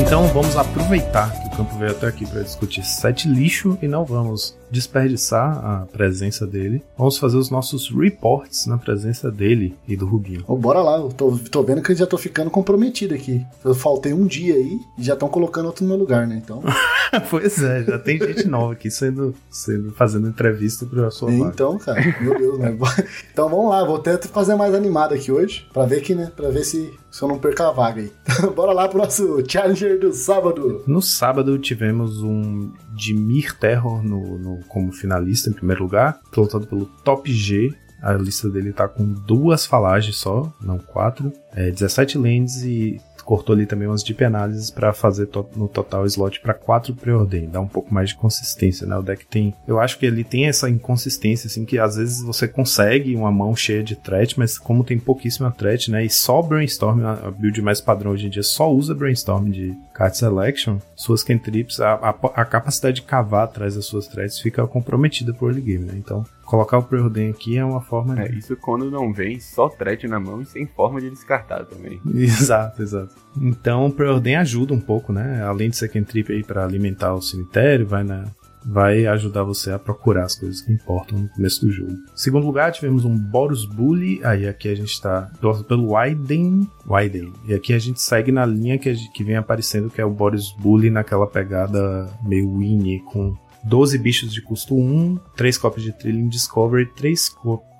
Então vamos aproveitar que o campo veio até aqui para discutir set lixo e não vamos desperdiçar a presença dele. Vamos fazer os nossos reports na presença dele e do Rubinho. Ô, bora lá, eu tô, tô vendo que eu já tô ficando comprometido aqui. Eu faltei um dia aí e já estão colocando outro no meu lugar, né? Então, <laughs> pois é, já tem gente nova aqui sendo, sendo fazendo entrevista para sua vaga. então, cara, meu Deus, né? <laughs> Então vamos lá, vou tentar fazer mais animado aqui hoje, pra ver que, né? Pra ver se, se eu não perco a vaga aí. <laughs> bora lá pro nosso Challenger do sábado. No sábado tivemos um Dimir Terror no, no- como finalista em primeiro lugar, pilotado pelo Top G. A lista dele tá com duas falagens só, não quatro. É, 17 lands e cortou ali também umas deep análises para fazer to- no total slot para quatro preordem, dá um pouco mais de consistência, né? O deck tem, eu acho que ele tem essa inconsistência assim que às vezes você consegue uma mão cheia de threat, mas como tem pouquíssima threat, né? E só brainstorm, a build mais padrão hoje em dia só usa brainstorm de card selection, suas cantrips, a, a, a capacidade de cavar atrás das suas threats fica comprometida pro early game, né? Então, colocar o preordem aqui é uma forma É, de isso quando não vem só threat na mão e sem forma de descartar também. <laughs> Exato, exato. Então o Preordem ajuda um pouco, né? Além de ser cantrip aí para alimentar o cemitério, vai na vai ajudar você a procurar as coisas que importam no começo do jogo. Segundo lugar, tivemos um Boros Bully, aí aqui a gente tá pilotado pelo Widen, Widen. E aqui a gente segue na linha que, gente- que vem aparecendo, que é o Boros Bully naquela pegada meio Winnie, com 12 bichos de custo 1, 3 cópias de Trilling Discovery, 3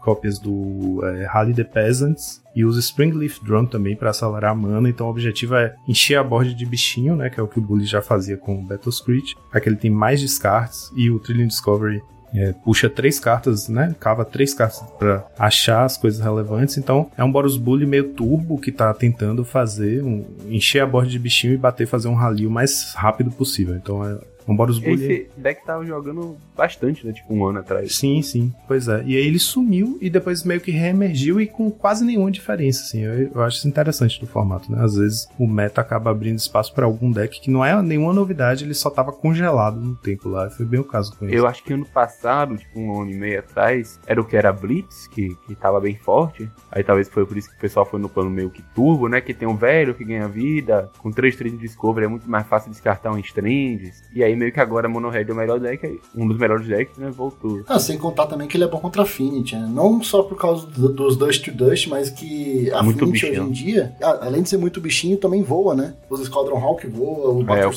cópias do é, Rally the Peasants e usa Springleaf Drum também para acelerar a mana. Então o objetivo é encher a borda de bichinho, né? Que é o que o Bully já fazia com o Battle Screech. Aqui ele tem mais descartes e o Trilling Discovery é, puxa três cartas, né? Cava três cartas para achar as coisas relevantes. Então é um Boros Bully meio turbo que tá tentando fazer um, encher a borda de bichinho e bater, fazer um rally o mais rápido possível. Então é um Boros Bully. Esse deck tava jogando bastante, né? Tipo um ano atrás. Sim, sim, pois é. E aí ele sumiu e depois meio que reemergiu e com quase nenhuma diferença, assim. Eu, eu acho isso interessante do formato, né? Às vezes o meta acaba abrindo espaço pra algum deck que não é nenhuma novidade, ele só tava congelado no tempo lá. Foi bem o caso com ele. Eu acho que ano passado, tipo um ano e meio atrás, era o que era Blitz, que, que tava bem forte. Aí talvez foi por isso que o pessoal foi no plano meio que turbo, né? Que tem um velho que ganha vida. Com três trends de Discovery é muito mais fácil descartar um Strands. E aí meio que agora Mono Red é o melhor deck, aí um dos melhores decks, né? Voltou. Ah, sem contar também que ele é bom contra Affinity, né? Não só por causa do- dos Dust to Dust, mas que a Muito Affinity hoje bichinho. em dia, ah, além de ser muito bichinho, também voa, né? Os Squadron Hawk voa, o É, o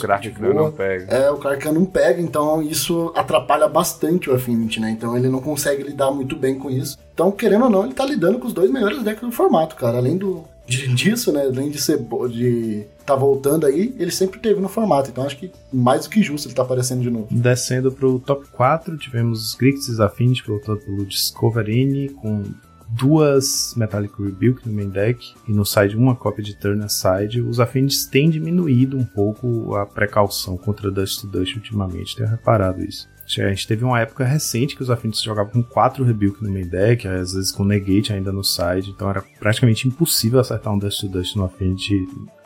voa. não pega. É, o Clark não pega, então isso atrapalha bastante o Affinity, né? Então ele não consegue lidar muito bem com isso. Então, querendo ou não, ele tá lidando com os dois melhores decks do formato, cara. Além do, disso, né? Além de ser de tá voltando aí, ele sempre teve no formato. Então acho que mais do que justo ele tá aparecendo de novo. Descendo pro top 4, tivemos os Grixis Affinity, pilotado pelo Discoverini, com duas Metallic Rebuke no main deck e no side uma cópia de Turn Aside. Os Affinities têm diminuído um pouco a precaução contra Dust to Dust ultimamente, tenho reparado isso. A gente teve uma época recente que os Affinities jogavam com 4 Rebuke no main deck, às vezes com Negate ainda no side, então era praticamente impossível acertar um Dust to Dust no Affinity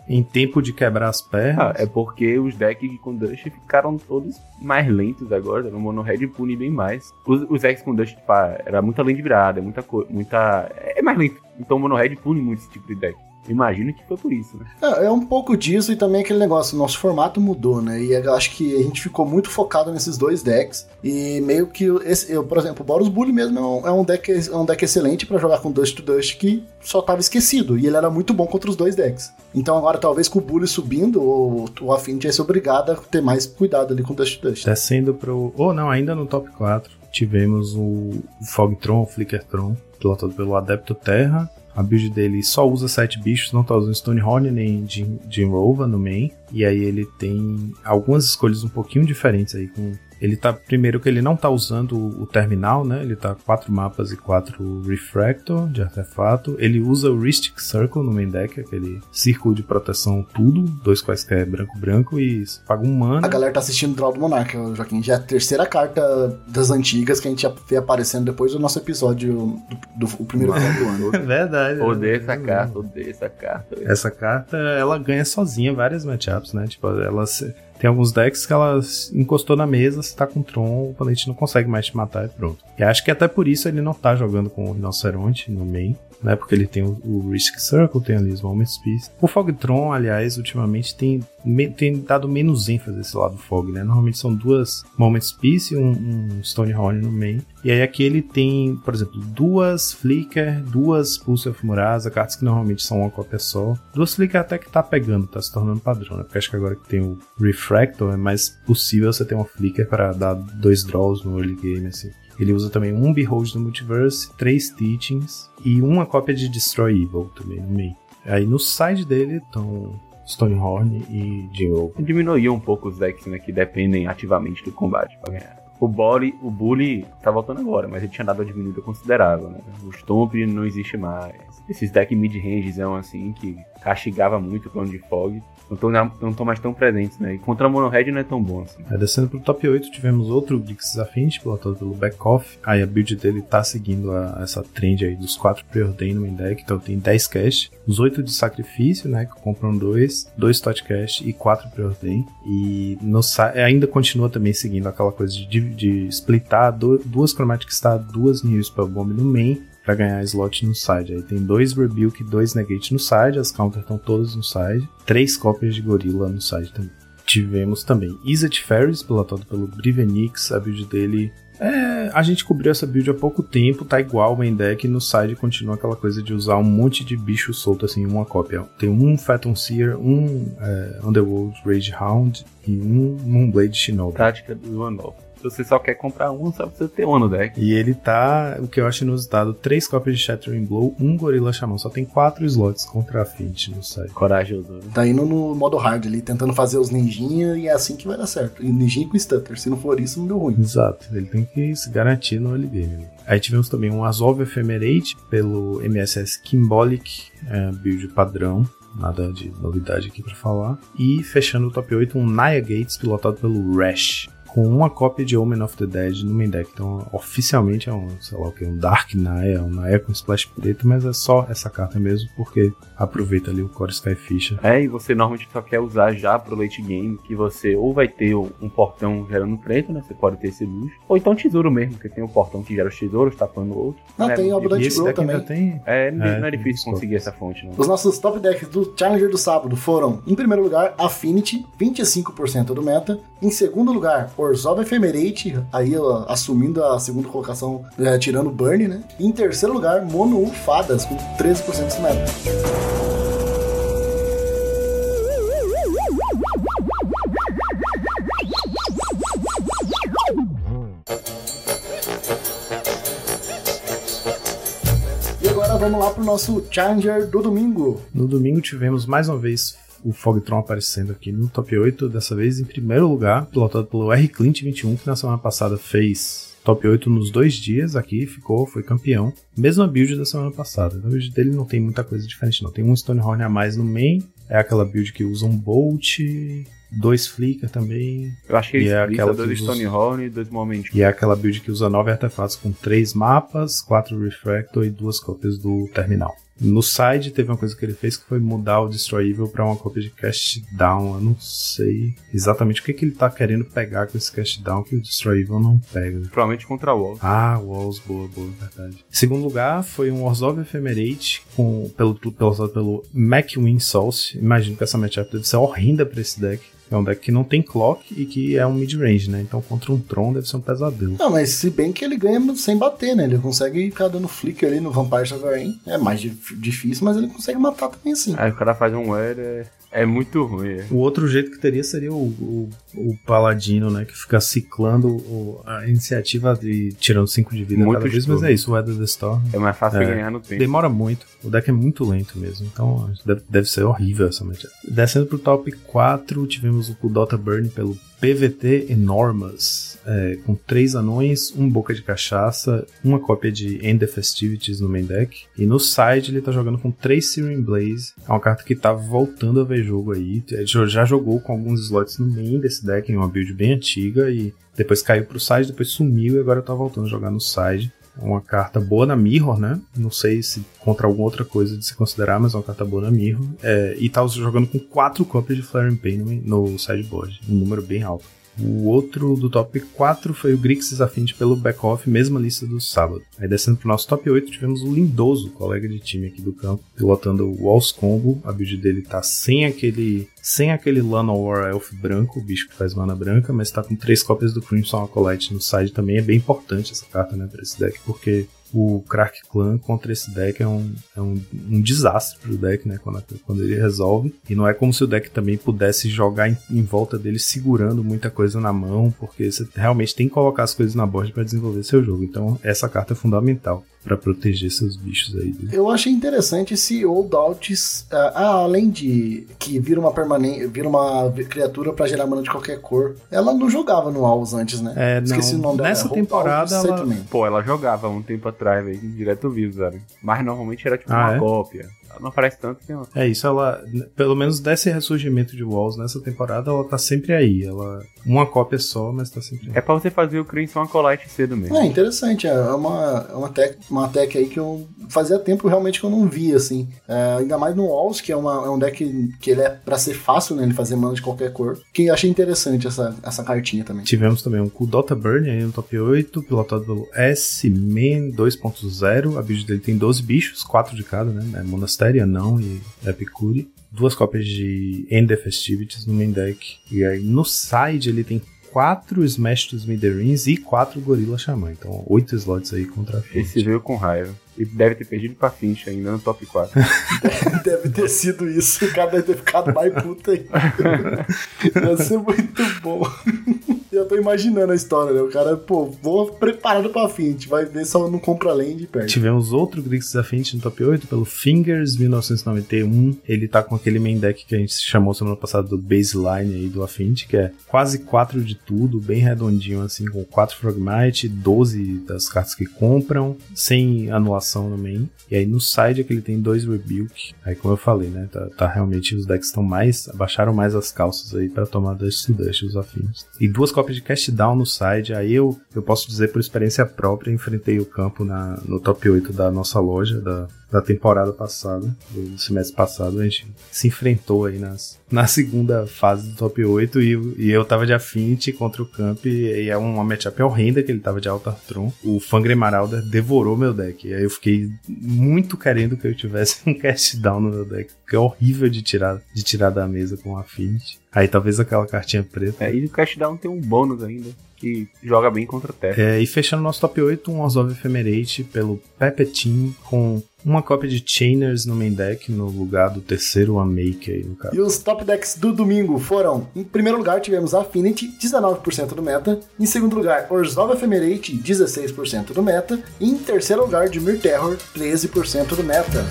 em tempo de quebrar as Ah, pernas. é porque os decks com Dust ficaram todos mais lentos agora. No Mono Red pune bem mais. Os, os decks com Dust, pá, era muita lente virada, muita co- muita. É mais lento. Então o Mono Red pune muito esse tipo de deck. Imagino que foi por isso, né? É, é um pouco disso e também aquele negócio, o nosso formato mudou, né? E eu acho que a gente ficou muito focado nesses dois decks. E meio que esse, eu, por exemplo, o Boros Bully mesmo é um, é um deck, é um deck excelente pra jogar com Dust to Dust que só tava esquecido. E ele era muito bom contra os dois decks. Então agora, talvez com o Bully subindo, o, o Affinity vai ser obrigado a ter mais cuidado ali com Dust to Dust. Descendo pro. Ou não, ainda no top 4, tivemos o Fogtron, o Flickertron, pilotado pelo Adepto Terra. A build dele só usa 7 bichos, não tá usando Stonehorn nem Jin Jin Rova no main. E aí ele tem algumas escolhas um pouquinho diferentes aí. Com... Ele tá. Primeiro que ele não tá usando o terminal, né? Ele tá 4 mapas e 4 Refractor de artefato. Ele usa o Ristic Circle no main deck, aquele círculo de proteção tudo, dois quaisquer branco-branco e paga um mana. A galera tá assistindo o Draw do Monarca, Joaquim. Já é a terceira carta das antigas que a gente já vê aparecendo depois do nosso episódio do, do- o primeiro do ano. <laughs> É verdade. Odeio é essa verdade. carta, odeio essa carta. Essa carta, ela ganha sozinha várias matchups, né? Tipo, ela se- tem alguns decks que ela se encostou na mesa, você tá com Tron, o oponente não consegue mais te matar e pronto. E acho que até por isso ele não tá jogando com o Rinoceronte no main, né? Porque ele tem o, o Risk Circle, tem ali os Moments Peace. O Fogtron, aliás, ultimamente tem, me- tem dado menos ênfase esse lado do Fog, né? Normalmente são duas Moments Peace e um, um Stonehorn no main. E aí aqui ele tem, por exemplo, duas Flicker, duas Pulse of Murasa, cartas que normalmente são uma cópia só. Duas Flicker até que tá pegando, tá se tornando padrão, né? Porque acho que agora que tem o Refractor é mais possível você ter uma Flicker para dar dois draws no early game, assim. Ele usa também um Behold do Multiverse, três Teachings e uma cópia de Destroy Evil também no meio. Aí no side dele estão Stonehorn e Rope. Diminuiu um pouco os decks né, que dependem ativamente do combate pra ganhar. O Bully, o Bully tá voltando agora, mas ele tinha dado uma diminuída considerável, né? O Stomp não existe mais. Esses decks mid-range são assim que castigava muito o plano de Fog. Não estão mais tão presentes, né? E contra a Mono Red não é tão bom assim. Aí descendo pro top 8, tivemos outro Grixis Affinity, pilotado pelo Backoff. Aí a build dele tá seguindo a- essa trend aí dos 4 Preordain no deck, então tem 10 cash, os 8 de sacrifício, né, que compram 2, 2 tot cash e 4 Preordain. E no, ainda continua também seguindo aquela coisa de, de, splitar do- duas Chromatic Star, duas New Spell Bomb no main, pra ganhar slot no side. Aí tem dois Rebuke dois Negate no side, as counters estão todas no side, três cópias de Gorilla no side também. Tivemos também Izzet Ferris, pilotado pelo Brivenix, a build dele. É, a gente cobriu essa build há pouco tempo, tá igual o main deck, no side continua aquela coisa de usar um monte de bicho solto assim, em uma cópia. Tem um Phantom Seer, um é, Underworld Rage Hound e um Moonblade Shinobi. Tática do Anov. Se você só quer comprar um, só precisa ter um no deck. E ele tá, o que eu acho inusitado, três cópias de Shattering Blow, um Gorilla Shaman. Só tem quatro slots contra a Affinity no site. Corajoso. né? Tá indo no modo hard ali, tentando fazer os ninjinha e é assim que vai dar certo. E ninjinha com stutter. Se não for isso, não deu ruim. Exato, ele tem que se garantir no early game. né? Aí tivemos também um Azov Ephemerate pelo MSS Kimbolic, é, build padrão. Nada de novidade aqui pra falar. E fechando o top 8, um Naya Gates pilotado pelo Rash. Com uma cópia de Omen of the Dead no main deck. Então, oficialmente é um, sei lá o que, um Dark Naya, um Naya com splash preto, mas é só essa carta mesmo, porque aproveita ali o Core Skyfisher. É, e você normalmente só quer usar já pro late game, que você ou vai ter um portão gerando preto, né? Você pode ter esse luxo. Ou então tesouro mesmo, que tem um portão que gera os tesouros, tapando o outro. Não, é, tem deck ainda também. tem É, não É, não é difícil conseguir essa fonte, não. Os nossos top decks do Challenger do sábado foram, em primeiro lugar, Affinity, 25% do meta. Em segundo lugar, Orzhov Ephemerate, aí ó, assumindo a segunda colocação, é, tirando o Burn, né? E em terceiro lugar, Mono Fadas, com 13% do meta. E agora vamos lá pro nosso Challenger do domingo. No domingo tivemos mais uma vez o Fogtron aparecendo aqui no top 8, dessa vez em primeiro lugar, pilotado pelo R Clint 21, que na semana passada fez top 8 nos dois dias aqui, ficou, foi campeão. Mesma build da semana passada. A build dele não tem muita coisa diferente, não. Tem um Stonehorn a mais no main, é aquela build que usa um Bolt, dois Flicker também, Eu acho que ele é aquela dois que usa- Stonehorn e dois Moment. e é aquela build que usa nove artefatos com três mapas, quatro Refractor e duas cópias do Terminal. No side teve uma coisa que ele fez que foi mudar o Destroy Evil pra uma cópia de Cast Down. Eu não sei exatamente o que, que ele tá querendo pegar com esse Cast Down que o Destroy Evil não pega. Provavelmente contra o Wall. Ah, Walls, boa, boa, verdade. Em segundo lugar, foi um Wars of Ephemerate com, pelo, pelo, pelo MacWin Source. Imagino que essa matchup deve ser horrenda pra esse deck. É um deck que não tem clock e que é um mid-range, né? Então contra um Tron deve ser um pesadelo. Não, mas se bem que ele ganha sem bater, né? Ele consegue ficar dando flick ali no Vampire Sovereign. É mais dif- difícil, mas ele consegue matar também assim. Aí o cara faz um Wear, é, é muito ruim. é. O outro jeito que teria seria o, o, o Paladino, né? Que fica ciclando o- a iniciativa e tirando 5 de vida Muito cada vez, mas é isso, o Weather the Storm. É mais fácil É. ganhar no tempo. Demora muito, o deck é muito lento mesmo, então deve, deve ser horrível essa matchup. Descendo pro top 4, tivemos o Dota Burn pelo PVT Enormous, é, com três anões, um boca de cachaça, uma cópia de End the Festivities no main deck, e no side ele tá jogando com três Searing Blaze, é uma carta que tá voltando a ver jogo aí, Ele já jogou com alguns slots no main desse deck, em uma build bem antiga, e depois caiu pro side, depois sumiu e agora tá voltando a jogar no side. Uma carta boa na Mirror, né? Não sei se contra alguma outra coisa de se considerar, mas é uma carta boa na Mirror. É, e tá jogando com quatro cópias de Flaring Pain no, no sideboard, um número bem alto. O outro do top 4 foi o Grixis Affinity pelo back-off, mesma lista do sábado. Aí descendo pro nosso top 8, tivemos o Lindoso, colega de time aqui do campo, pilotando o Walls Combo. A build dele tá sem aquele sem aquele Lana War Elf branco, o bicho que faz mana branca, mas tá com três cópias do Crimson Acolyte no side também. É bem importante essa carta, né, pra esse deck, porque o Crack Clan contra esse deck é um, é um, um desastre pro deck, né? Quando, quando ele resolve. E não é como se o deck também pudesse jogar em, em volta dele segurando muita coisa na mão, porque você realmente tem que colocar as coisas na board para desenvolver seu jogo. Então, essa carta é fundamental para proteger seus bichos aí. né? Eu achei interessante esse Old Alts, ah, ah, além de que vira uma permanente, vira uma criatura pra gerar mana de qualquer cor. Ela não jogava no Alls antes, né? É, Esqueci não. o nome dela. Nessa Old temporada Alts ela-. Pô, ela jogava um tempo atrás, velho, direto vivo, sabe? Mas normalmente era tipo Ah, uma é? cópia. Não aparece tanto que ela... É isso, ela, pelo menos desse ressurgimento de Walls nessa temporada, ela tá sempre aí. Ela, uma cópia só, mas tá sempre aí. É pra você fazer o Crimson Acolyte cedo mesmo. É interessante, é uma, é uma, tech, uma tech aí que eu fazia tempo realmente que eu não via, assim. É, ainda mais no Walls, que é, uma, é um deck que ele é pra ser fácil, né? Ele fazer mana de qualquer cor. Que eu achei interessante essa, essa cartinha também. Tivemos também um Kudota Burn aí no top 8, pilotado pelo S-Man 2.0. A build dele tem 12 bichos, 4 de cada, né? É Monastério, Anão e Epicure. Duas cópias de End the Festivities no main deck. E aí no side ele tem 4 Smash dos Smithereens e 4 Gorilla Xamã. Então 8 slots aí contra a Esse frente. veio com raiva. E deve ter perdido pra Finch ainda no top 4. <laughs> Deve ter sido isso. O cara deve ter ficado mais puta aí. Ia ser muito bom. Eu tô imaginando a história, né? O cara, pô, vou preparado pra gente vai ver se eu não compra land e perde. Tivemos outro Grixis Affinity no top 8 pelo Fingers 1991. Ele tá com aquele main deck que a gente chamou semana passada do baseline aí do Affinity, que é quase 4 de tudo, bem redondinho assim, com 4 Frogmite, 12 das cartas que compram, sem anulação no main. E aí no side é que ele tem dois Rebuke. Aí como eu falei, né, tá, tá realmente os decks estão mais, abaixaram mais as calças aí para tomar Dust Dust os Affinity. E duas cópias de Cast Down no side, aí eu, eu posso dizer por experiência própria, enfrentei o campo na, no top 8 da nossa loja, da, da temporada passada, do semestre passado, a gente se enfrentou aí nas, na segunda fase do top 8 e, e eu tava de Affinity contra o Camp e, é uma matchup horrenda que ele tava de Altar Tron. O Fangre Marauder devorou meu deck, e aí eu fiquei muito querendo que eu tivesse <laughs> um cast down no meu deck, que é horrível de tirar, de tirar da mesa com Affinity. Aí talvez aquela cartinha preta. É, e o Cashdown tem um bônus ainda, que joga bem contra o Terra. É, e fechando nosso top 8, um Orzhov Ephemerate pelo Pepetin com uma cópia de Chainers no main deck no lugar do terceiro Amake aí no caso. E os top decks do domingo foram: em primeiro lugar tivemos Affinity, 19% do meta. Em segundo lugar, Orzhov Ephemerate, 16% do meta. E em terceiro lugar, Dimir Terror, 13% do meta.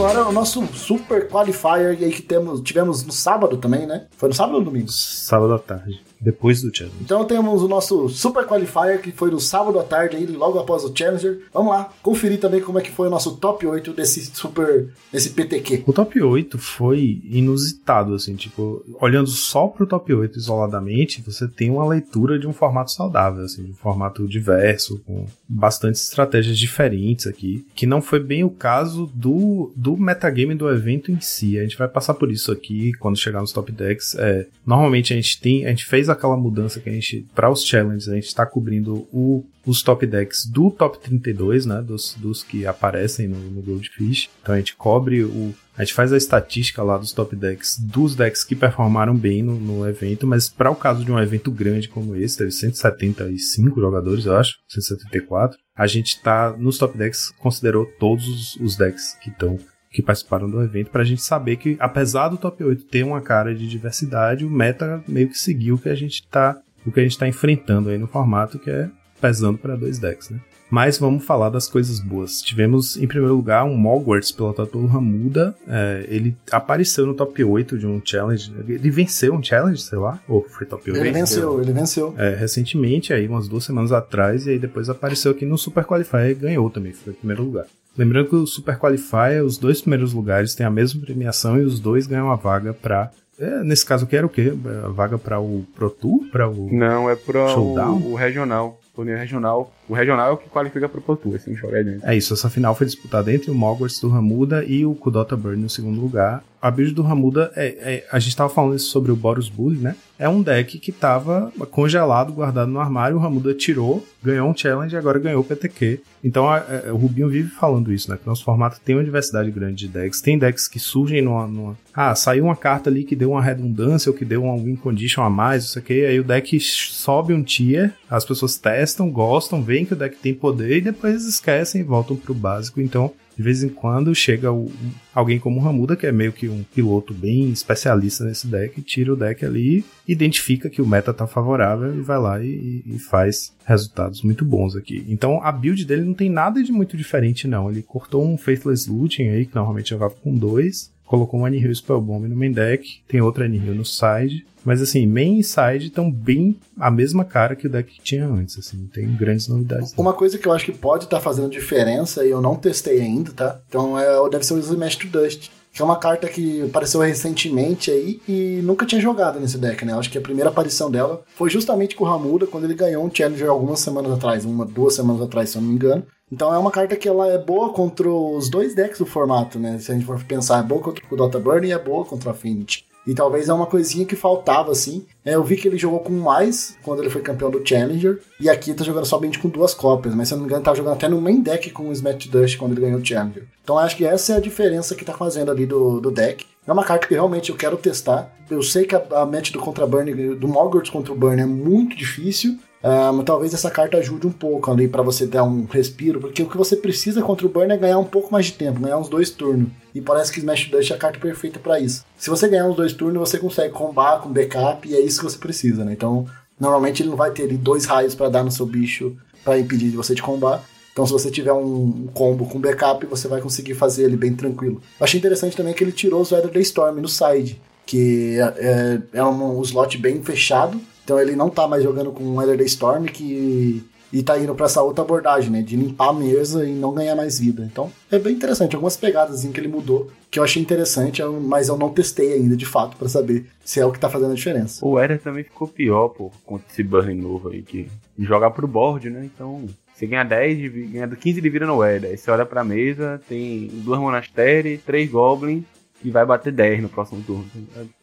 Agora o nosso super qualifier aí que temos, tivemos no sábado também, né? Foi no sábado ou domingo? Sábado à tarde. Depois do challenge. Então temos o nosso Super Qualifier, que foi no sábado à tarde, aí, logo após o Challenger. Vamos lá, conferir também como é que foi o nosso top 8 desse Super, desse PTQ. O top 8 foi inusitado, assim, tipo, olhando só pro top 8 isoladamente, você tem uma leitura de um formato saudável, assim, de um formato diverso, com bastante estratégias diferentes aqui, que não foi bem o caso do, do metagame do evento em si. A gente vai passar por isso aqui quando chegar nos top decks. É, normalmente a gente tem, a gente fez aquela mudança que a gente, para os challenges, a gente tá cobrindo o os top decks do top 32, né? Dos, dos que aparecem no, no Goldfish. Então a gente cobre o. A gente faz a estatística lá dos top decks, dos decks que performaram bem no, no evento, mas para o caso de um evento grande como esse, teve 175 jogadores, eu acho, 174. A gente tá nos top decks, considerou todos os, os decks que estão que participaram do evento pra gente saber que, apesar do top 8 ter uma cara de diversidade, o meta meio que seguiu o que a gente tá, o que a gente tá enfrentando aí no formato, que é pesando para dois decks, né? Mas vamos falar das coisas boas. Tivemos, em primeiro lugar, um Mogwarts pilotado pelo Ramuda. É, ele apareceu no top 8 de um challenge. Ele venceu um challenge, sei lá? Ou foi top 8? Ele venceu, ele venceu. É, recentemente, aí umas duas semanas atrás, e aí depois apareceu aqui no Super Qualifier e ganhou também, foi em primeiro lugar. Lembrando que o Super Qualifier, os dois primeiros lugares têm a mesma premiação e os dois ganham a vaga pra. É, nesse caso aqui era o quê? A vaga pra o Pro Tour? Pra o. Não, é pro Showdown? o, o regional. Torneio regional. O regional é o que qualifica pro Pro Tour, assim, adiante. É isso, essa final foi disputada entre o Mogwarts do Ramuda e o Kudota Burn no segundo lugar. A build do Ramuda, é, é- a gente tava falando isso sobre o Boros Bully, né? É um deck que tava congelado, guardado no armário, o Ramuda tirou, ganhou um challenge e agora ganhou o PTQ. Então a- a- o Rubinho vive falando isso, né? Que nosso formato tem uma diversidade grande de decks. Tem decks que surgem numa, numa- Ah, saiu uma carta ali que deu uma redundância ou que deu uma win condition a mais, não sei o que. Aí o deck sobe um tier, as pessoas testam, gostam, veem que o deck tem poder e depois esquecem e voltam pro básico. Então, de vez em quando chega o- alguém como o Ramuda, que é meio que um piloto bem especialista nesse deck, tira o deck ali, identifica que o meta tá favorável e vai lá e, e faz resultados muito bons aqui. Então a build dele não tem nada de muito diferente, não. Ele cortou um Faithless Looting aí, que normalmente jogava com dois, colocou um Anihil Spellbomb no main deck, tem outro Anihil no side. Mas assim, main e side estão bem a mesma cara que o deck que tinha antes, assim, tem grandes novidades. Uma coisa que eu acho que pode estar fazendo diferença, e eu não testei ainda, tá? Então é, deve ser o to Dust. Que é uma carta que apareceu recentemente aí e nunca tinha jogado nesse deck, né? Acho que a primeira aparição dela foi justamente com o Ramuda, quando ele ganhou um Challenger algumas semanas atrás, uma, duas semanas atrás, se eu não me engano. Então é uma carta que ela é boa contra os dois decks do formato, né? Se a gente for pensar, é boa contra o Dota Burn e é boa contra a Affinity. E talvez é uma coisinha que faltava, assim. É, eu vi que ele jogou com mais quando ele foi campeão do Challenger. E aqui tá jogando somente com duas cópias. Mas se eu não me engano, tá jogando até no main deck com o Smash Dust quando ele ganhou o Challenger. Então acho que essa é a diferença que tá fazendo ali do, do deck. É uma carta que realmente eu quero testar. Eu sei que a, a match do contra Burn, do Mogwarts contra o Burn é muito difícil. Ah, mas talvez essa carta ajude um pouco ali pra você dar um respiro, porque o que você precisa contra o Burn é ganhar um pouco mais de tempo, ganhar uns dois turnos. E parece que Smash Dust é a carta perfeita pra isso. Se você ganhar uns dois turnos, você consegue combar com backup e é isso que você precisa, né? Então, normalmente ele não vai ter ali dois raios pra dar no seu bicho pra impedir de você de combar. Então, se você tiver um combo com backup, você vai conseguir fazer ele bem tranquilo. Eu achei interessante também que ele tirou os Weather Day Storm no side, que é, é, é um, um slot bem fechado. Então ele não tá mais jogando com o Weather Day Storm que, e tá indo pra essa outra abordagem, né? De limpar a mesa e não ganhar mais vida. Então é bem interessante. Algumas pegadas que ele mudou que eu achei interessante, mas eu não testei ainda de fato pra saber se é o que tá fazendo a diferença. O Eder também ficou pior, pô, contra esse burn novo aí, que jogar pro board, né? Então, você ganha 10, de, ganha 15 de vida no Eder. Aí você olha pra mesa, tem duas monastérios, três goblins e vai bater 10 no próximo turno.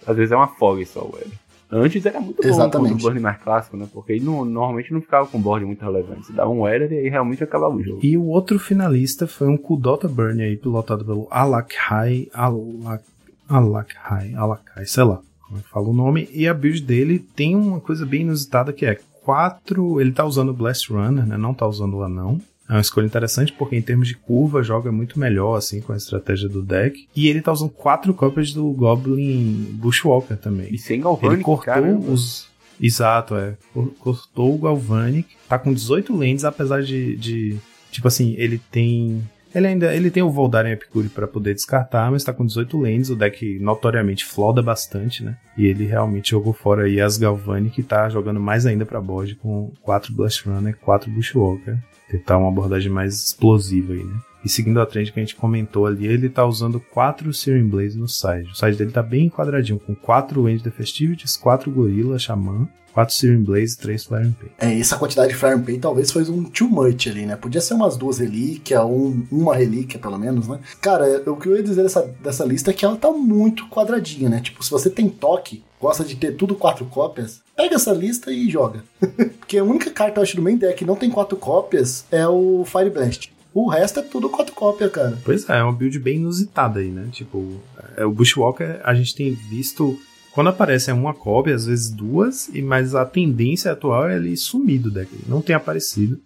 Às vezes é uma fog só o Eder. Antes era muito bom Exatamente. o burn mais clássico, né? Porque ele não- normalmente não ficava com board muito relevante. Você dava um Eder e aí realmente acabava o jogo. E o outro finalista foi um Kudota Burn aí, pilotado pelo Alakai, Alak, Alakai, Alakai, sei lá como é que fala o nome. E a build dele tem uma coisa bem inusitada que é quatro. Ele tá usando o Blast Runner, né? Não tá usando o anão. É uma escolha interessante porque em termos de curva joga muito melhor assim com a estratégia do deck. E ele tá usando quatro cópias do Goblin Bushwalker também. E sem Ele Galvanic, cortou caramba. os. Exato, é. Cor- Cortou o Galvanic. Tá com 18 lentes, apesar de. de tipo assim, ele tem. Ele ainda ele tem o Voldaren Epicure pra poder descartar, mas tá com 18 lanes, o deck notoriamente floda bastante, né? E ele realmente jogou fora aí as Galvani, que tá jogando mais ainda pra board com 4 Blast Runner, 4 Bushwalker. Tentar uma abordagem mais explosiva aí, né? E seguindo a trend que a gente comentou ali, ele tá usando 4 Searing Blaze no side. O side dele tá bem quadradinho, com 4 End the Festivities, 4 Gorilla, Xamã, 4 Searing Blaze e 3 Flaring Pay. É, essa quantidade de Fire and Pay talvez foi um too much ali, né? Podia ser umas duas relíquias, um, uma relíquia pelo menos, né? Cara, o que eu ia dizer dessa, dessa lista é que ela tá muito quadradinha, né? Tipo, se você tem toque, gosta de ter tudo quatro cópias, pega essa lista e joga. <laughs> Porque a única carta, eu acho, do main deck que não tem quatro cópias é o Fire Blast. O resto é tudo quatro cópias, cara. Pois é, é uma build bem inusitada aí, né? Tipo, é, o Bushwalker a gente tem visto. Quando aparece é uma cópia, às vezes duas, e mas a tendência atual é ele sumir do deck. Não tem aparecido.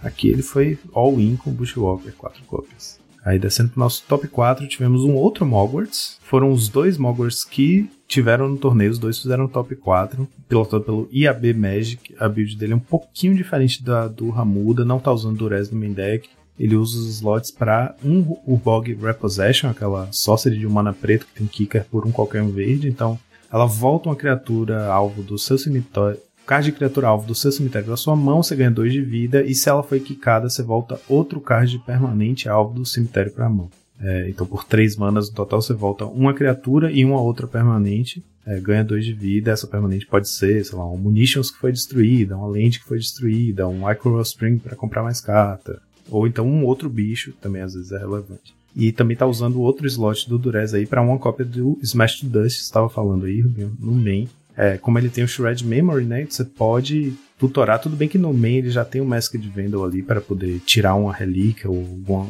Aqui ele foi all-in com o Bushwalker, quatro cópias. Aí descendo pro nosso top 4, tivemos um outro Mogwarts. Foram os dois Mogwarts que tiveram no torneio, os dois fizeram top 4, pilotado pelo IAB Magic. A build dele é um pouquinho diferente da do Ramuda, não tá usando Durez no main deck. Ele usa os slots para um Urbog Repossession, aquela sorcery de um mana preto que tem kicker por um qualquer um verde. Então, ela volta uma criatura alvo do seu cemitério. Card de criatura alvo do seu cemitério da sua mão, você ganha 2 de vida. E se ela foi quicada, você volta outro card permanente alvo do cemitério para a mão. É, então, por 3 manas no total, você volta uma criatura e uma outra permanente. É, ganha 2 de vida. Essa permanente pode ser, sei lá, um Munitions que foi destruída, uma lente que foi destruída, um Icor Spring para comprar mais carta. Ou então um outro bicho, também às vezes é relevante. E também tá usando outro slot do Durez aí para uma cópia do Smash to Dust, estava falando aí no main. É, como ele tem o Shred Memory, né? Você pode tutorar. Tudo bem que no main ele já tem o Masked Vandal ali para poder tirar uma relíquia ou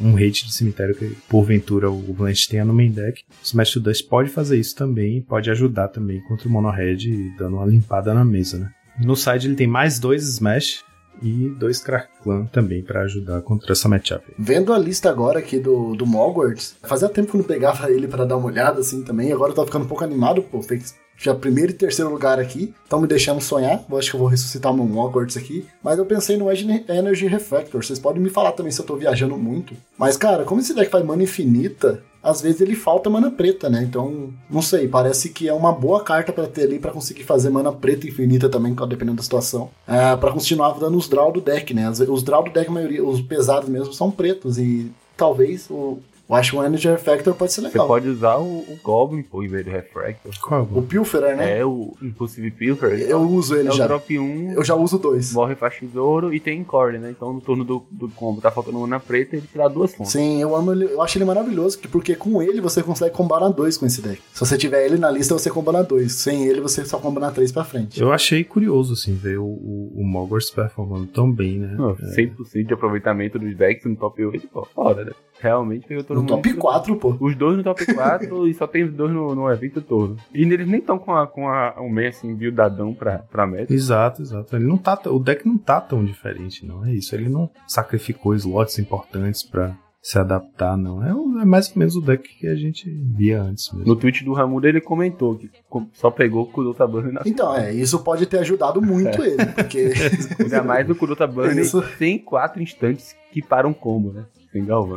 um hate de cemitério que porventura o Blanche tenha no main deck. O Smash to Dust pode fazer isso também, pode ajudar também contra o Mono Red, dando uma limpada na mesa, né? No side ele tem mais dois Smash, e dois Clan também para ajudar contra essa matchup. Vendo a lista agora aqui do, do Mogwarts, fazia tempo que eu não pegava ele para dar uma olhada assim também, agora eu tô ficando um pouco animado, pô, fez já primeiro e terceiro lugar aqui, estão me deixando sonhar, eu acho que eu vou ressuscitar o meu Mogwarts aqui, mas eu pensei no Energy Refactor, vocês podem me falar também se eu tô viajando muito, mas cara, como esse deck faz mana infinita, às vezes ele falta mana preta, né? Então, não sei, parece que é uma boa carta para ter ali para conseguir fazer mana preta infinita também, dependendo da situação. É, para continuar dando os draw do deck, né? Os draw do deck, a maioria, os pesados mesmo, são pretos. E talvez o, eu acho que o Energy Refactor pode ser Você legal. pode usar o, o Goblin pô, em vez do Refractor. Qual? O Pilferer, né? É o Impulsive Pilfer. Eu uso ele é o já. drop 1, Eu já uso dois. morre faz tesouro e tem core, né? Então no turno do, do combo tá faltando mana preta ele tira duas fontes. Sim, eu amo ele, eu acho ele maravilhoso, porque com ele você consegue combar dois com esse deck. Se você tiver ele na lista, você comba dois. Sem ele, você só comba três pra frente. Eu achei curioso, assim, ver o, o, o Mogwarts performando tão bem, né? Não, 100% de aproveitamento dos decks no top 8, pô, foda, né? Realmente pegou todo No mundo. top 4, pô. Os dois no top 4 <laughs> e só tem dois no, no evento todo. E eles nem estão com, a, com a, um meio assim, buildadão pra, pra meta. Exato, exato. Ele não tá, o deck não tá tão diferente, não é isso. Ele não sacrificou slots importantes pra se adaptar, não. É, o- é mais ou menos o deck que a gente via antes mesmo. No tweet do Ramuda ele comentou que só pegou o Kuruta Burn na Então, é, isso pode ter ajudado muito <laughs> ele, porque. Ainda mais o Kuruta Burn <laughs> Isso. tem quatro instantes que param combo, né?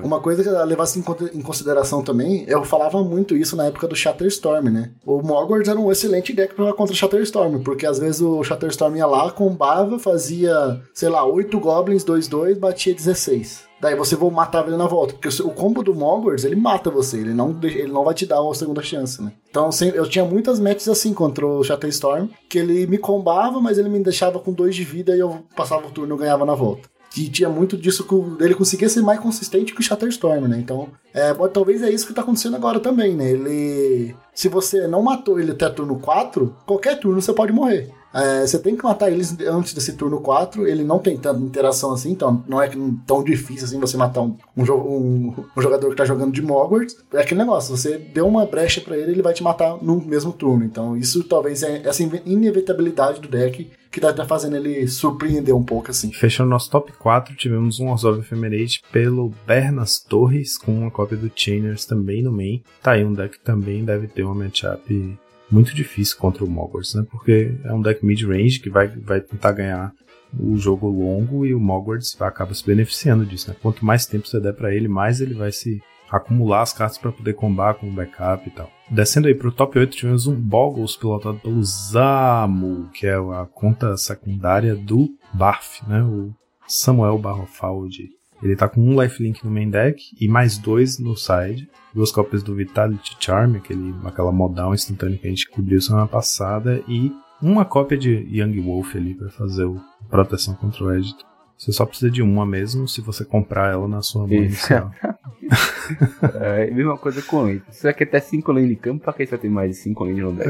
Uma coisa que eu levasse em consideração também, eu falava muito isso na época do Shatterstorm, né? O Mogwarts era um excelente deck pra contra Shatterstorm, porque às vezes o Shatterstorm ia lá, combava, fazia, sei lá, 8 Goblins, 2-2, batia 16. Daí você vai matar ele na volta, porque o combo do Mogwarts, ele mata você, ele não, ele não vai te dar uma segunda chance, né? Então eu tinha muitas matches assim contra o Shatterstorm, que ele me combava, mas ele me deixava com 2 de vida e eu passava o turno e ganhava na volta. Que tinha muito disso que ele conseguia ser mais consistente que o Shatterstorm, né? Então, é, talvez é isso que tá acontecendo agora também, né? Ele. Se você não matou ele até turno 4, qualquer turno você pode morrer. É, você tem que matar eles antes desse turno 4. Ele não tem tanta interação assim, então não é tão difícil assim você matar um, um, um- um jogador que tá jogando de Mogwarts. É aquele negócio, você deu uma brecha pra ele, ele vai te matar no mesmo turno. Então, isso talvez é essa inevitabilidade do deck que tá, tá fazendo ele surpreender um pouco assim. Fechando nosso top 4, tivemos um Orzhov Ephemerate pelo Bernas Torres, com uma cópia do Chainers também no main. Tá aí um deck também deve ter uma matchup muito difícil contra o Mogwarts, né? Porque é um deck mid-range que vai, vai tentar ganhar o jogo longo e o Mogwarts acaba se beneficiando disso, né? Quanto mais tempo você der pra ele, mais ele vai se acumular as cartas pra poder combar com backup e tal. Descendo aí pro top 8, tivemos um Boggles pilotado pelo Zamo, que é a conta secundária do Barf, né? O Samuel Barrofaldi. Ele tá com um lifelink no main deck e mais dois no side. Duas cópias do Vitality Charm, aquele, aquela modal instantânea que a gente cobriu semana passada. E uma cópia de Young Wolf ali pra fazer o proteção contra o Edito. Você só precisa de uma mesmo se você comprar ela na sua mão Isso. inicial. <laughs> É a mesma coisa com lane. Se você quer ter 5 lane de campo, pra que você tem mais de 5 lane no deck?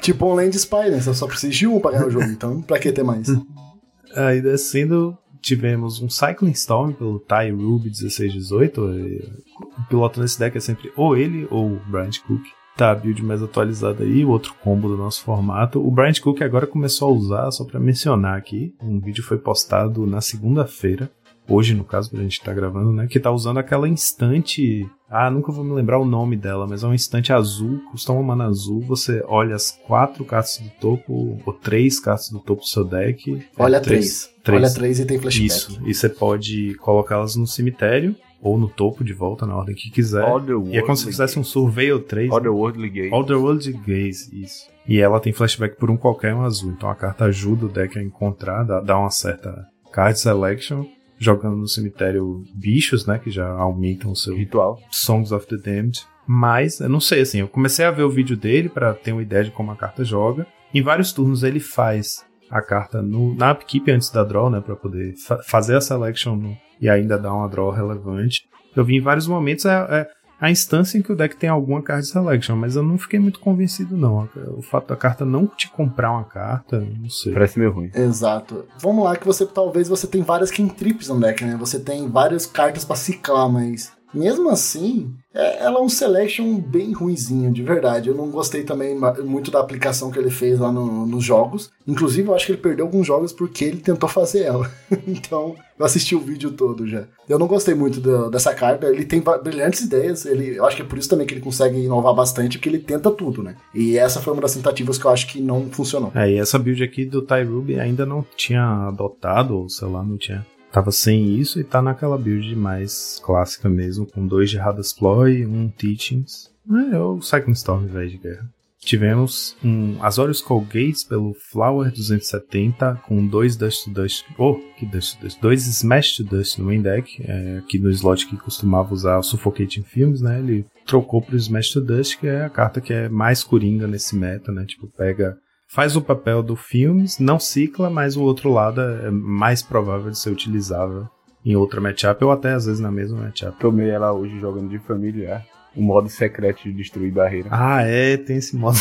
Tipo um Land Spy, né? Você só precisa de um pra ganhar o jogo, então pra que ter mais? <laughs> Aí descendo, tivemos um Cycling Storm pelo Ty Ruby 1618. e O piloto nesse deck é sempre ou ele ou o Bryant Cook. Tá a build mais atualizada aí, o outro combo do nosso formato. O Bryant Cook agora começou a usar, só pra mencionar aqui, um vídeo foi postado na segunda-feira. Hoje, no caso, pra gente estar gravando, né? Que tá usando aquela instante. Ah, nunca vou me lembrar o nome dela, mas é um instante azul, custa uma mana azul. Você olha as quatro cartas do topo, ou três cartas do topo do seu deck. Olha É, três. Olha três e tem flashback. Isso. E você pode colocá-las no cemitério ou no topo de volta, na ordem que quiser. Otherworldly E é como se fizesse um Surveil 3. né? Otherworldly Gate. Otherworld Gaze, isso. E ela tem flashback por um qualquer um azul. Então a carta ajuda o deck a encontrar, dá, dá uma certa card selection, jogando no cemitério bichos, né? Que já aumentam o seu Ritual. Songs of the Damned. Mas, eu não sei, assim, eu comecei a ver o vídeo dele pra ter uma ideia de como a carta joga. Em vários turnos ele faz a carta no, na upkeep antes da draw, né? Pra poder fa- fazer a selection no- e ainda dar uma draw relevante. Eu vi em vários momentos a, a, a instância em que o deck tem alguma card selection, mas eu não fiquei muito convencido, não. O fato da carta não te comprar uma carta, não sei. Parece meio ruim. Exato. Vamos lá que você talvez você tem várias cantrips no deck, né? Você tem várias cartas pra ciclar, mas mesmo assim, é- ela é um selection bem ruinzinho, de verdade. Eu não gostei também muito da aplicação que ele fez lá no- nos jogos. Inclusive, eu acho que ele perdeu alguns jogos porque ele tentou fazer ela. <laughs> então, eu assisti o vídeo todo já. Eu não gostei muito do- dessa carta. Ele tem brilhantes ideias. Ele, eu acho que é por isso também que ele consegue inovar bastante, porque ele tenta tudo, né? E essa foi uma das tentativas que eu acho que não funcionou. É, e essa build aqui do Ty Ruby ainda não tinha adotado, ou sei lá, não tinha. Tava sem isso e tá naquela build mais clássica mesmo, com dois de Hadasploy, um Teachings. É, é o Cycling Storm, velho, de guerra. Tivemos um Azorius Call Gates pelo Flower 270 com dois Dust to Dust. Oh, que Dust to Dust? Dois Smash to Dust no main deck. É, aqui no slot que costumava usar o Suffocating Films, né? Ele trocou pro Smash to Dust, que é a carta que é mais coringa nesse meta, né? Tipo, pega faz o papel do filmes, não cicla, mas o outro lado é mais provável de ser utilizável em outra matchup, ou até às vezes na mesma matchup. Tomei ela hoje jogando de familiar. O modo secreto de destruir barreira. Ah, é, tem esse modo.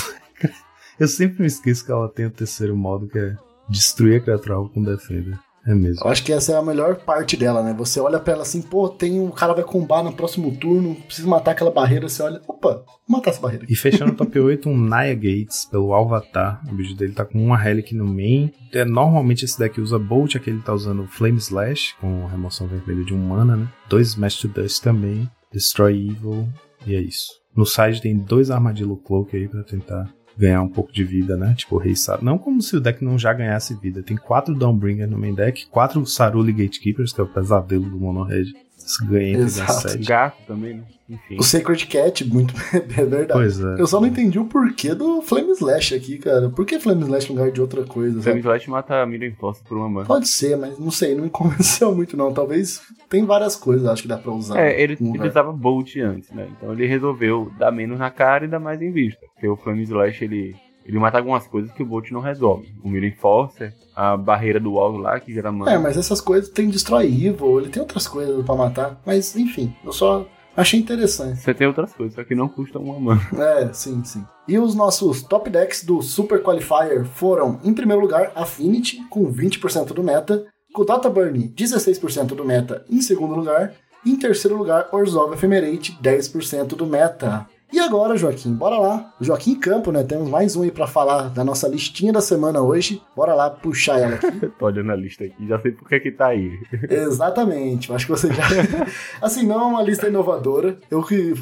Eu sempre me esqueço que ela tem o terceiro modo, que é destruir a criatura com Defender. É mesmo. Eu acho que essa é a melhor parte dela, né? Você olha pra ela assim, pô, tem um cara vai combar no próximo turno, precisa matar aquela barreira, você olha, opa, vou matar essa barreira. E fechando o top 8, um Naya Gates pelo Alvatar. O vídeo dele tá com uma Relic no main. É, normalmente esse deck usa Bolt, aqui ele tá usando Flame Slash, com remoção vermelha de um mana, né? Dois Smash to Dust também. Destroy Evil. E é isso. No side tem dois Armadillo Cloak aí pra tentar ganhar um pouco de vida, né? Tipo, Rei Saru. Não como se o deck não já ganhasse vida. Tem quatro Downbringer no main deck, quatro Saruli Gatekeepers, que é o pesadelo do Mono Red. Ganha Exato. Gato também, né? Enfim. O Sacred Cat, muito <laughs> é verdade. Pois é. Eu só não entendi o porquê do Flame Slash aqui, cara. Por que Flame Slash no lugar de outra coisa? Flame Slash mata a Miriam Force por uma mana. Pode ser, mas não sei, não me <laughs> convenceu muito não. Talvez tem várias coisas, acho que dá pra usar. É, ele, ele usava Bolt antes, né? Então ele resolveu dar menos na cara e dar mais em vista. Porque o Flame Slash, ele, ele mata algumas coisas que o Bolt não resolve. O Mirror Forcer, a barreira do alvo lá, que gera mana. É, mas essas coisas tem Destroy Evil, ele tem outras coisas pra matar. Mas enfim, eu só achei interessante. Você tem outras coisas, só que não custam uma mana. <laughs> É, sim, sim. E os nossos top decks do Super Qualifier foram, em primeiro lugar, Affinity, com 20% do meta, com Data Burn, 16% do meta em segundo lugar, e em terceiro lugar, Orzhov Ephemerate, 10% do meta. E agora, Joaquim, bora lá. Joaquim Campo, né? Temos mais um aí pra falar da nossa listinha da semana hoje. Bora lá puxar ela aqui. <laughs> Tô olhando a lista aqui, já sei por que que tá aí. <laughs> Exatamente, acho que você já. <laughs> Assim, não é uma lista inovadora. Eu que.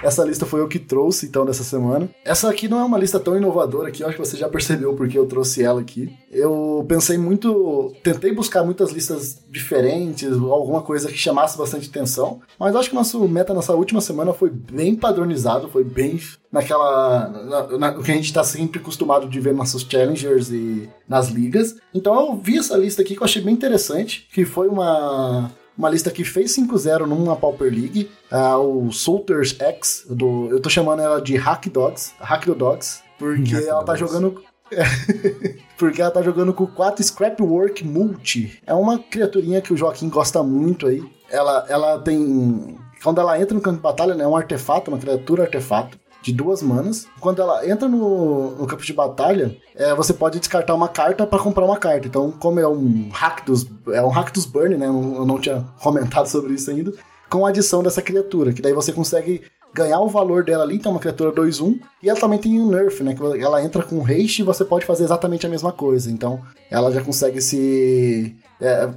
Essa lista foi eu que trouxe, então, dessa semana. Essa aqui não é uma lista tão inovadora que eu acho que você já percebeu porque eu trouxe ela aqui. Eu pensei muito. Tentei buscar muitas listas diferentes, alguma coisa que chamasse bastante atenção. Mas acho que nosso meta nessa última semana foi bem padronizado, foi bem naquela. Na, na- o que a gente tá sempre acostumado de ver nos nossos challengers e nas ligas. Então eu vi essa lista aqui que eu achei bem interessante, que foi uma. Uma lista que fez 5-0 numa Pauper League, ah, o Solters X, do, eu tô chamando ela de Hack Dogs, Hack do Dogs, porque Hack ela tá Dogs. jogando <laughs> porque ela tá jogando com 4 Scrapwork Multi. É uma criaturinha que o Joaquim gosta muito aí. Ela, ela tem. Quando ela entra no campo de batalha, né, é um artefato, uma criatura artefato de duas manas. Quando ela entra no, no campo de batalha, é, você pode descartar uma carta para comprar uma carta. Então, como é um hack dos, é um hack dos burn, né? Eu não tinha <laughs> comentado sobre isso ainda. Com a adição dessa criatura, que daí você consegue ganhar o valor dela ali, então é uma criatura 2-1, e ela também tem um nerf, né? Que ela entra com haste e você pode fazer exatamente a mesma coisa. Então ela já consegue se. É,